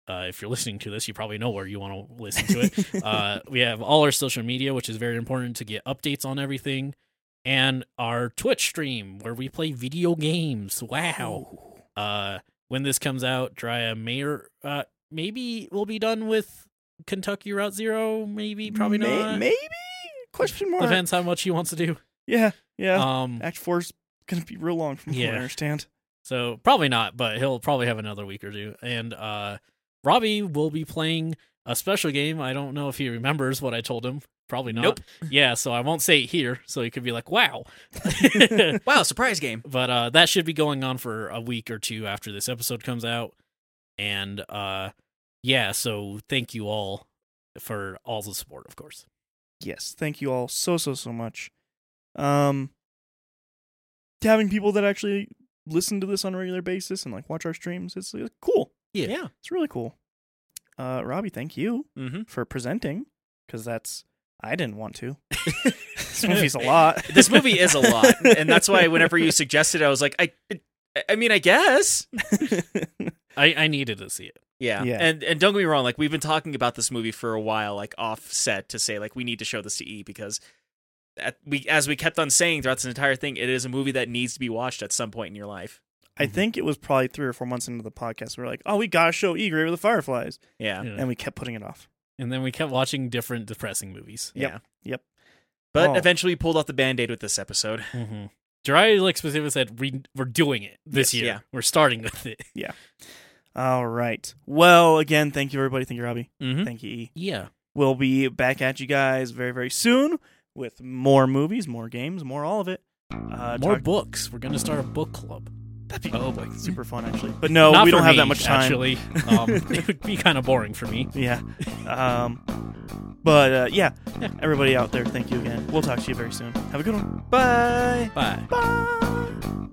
Uh, if you're listening to this, you probably know where you want to listen to it. uh, we have all our social media, which is very important to get updates on everything, and our Twitch stream where we play video games. Wow. Uh, when this comes out, Jeriah may uh, maybe we'll be done with Kentucky Route Zero. Maybe, probably May- not. Maybe? Question mark. Depends how much he wants to do. Yeah. Yeah. Um, Act four's gonna be real long from what Yeah. I understand. so probably not, but he'll probably have another week or two. And uh, Robbie will be playing a special game. I don't know if he remembers what I told him. Probably not. Nope. Yeah, so I won't say it here, so he could be like, "Wow." Wow, surprise game. but uh that should be going on for a week or two after this episode comes out. And uh yeah, so thank you all for all the support, of course. yes, thank you all so so so much. Um, having people that actually listen to this on a regular basis and like watch our streams, it's, it's cool. Yeah. Yeah. It's really cool. Uh, Robbie, thank you Mm-hmm. for presenting because that's I didn't want to. this movie's a lot. This movie is a lot, and that's why whenever you suggested, it, I was like, I, I mean, I guess. I I needed to see it. Yeah. Yeah. And and don't get me wrong, like we've been talking about this movie for a while, like offset to say like we need to show this to E because at, we as we kept on saying throughout this entire thing, it is a movie that needs to be watched at some point in your life. I think it was probably three or four months into the podcast. We are like, oh, we gotta show E Grave of the Fireflies, Yeah. Yeah. and we kept putting it off. And then we kept watching different depressing movies. Yep. Yeah. Yep. But Oh. eventually we pulled off the band-aid with this episode. Mm-hmm. Jeriah like specifically said, we, "We're doing it this Yes, year. yeah. We're starting with it." Yeah. All right. Well, again, thank you everybody. Thank you, Robbie. Mm-hmm. Thank you, E. Yeah. We'll be back at you guys very very soon with more movies, more games, more all of it. Uh, More talk- books. We're gonna start a book club. That'd be Oh boy. super fun actually. But no, Not we don't have me, that much time. Actually, um, it would be kind of boring for me. Yeah. Um, but uh, yeah, everybody out there, thank you again. We'll talk to you very soon. Have a good one. Bye. Bye. Bye.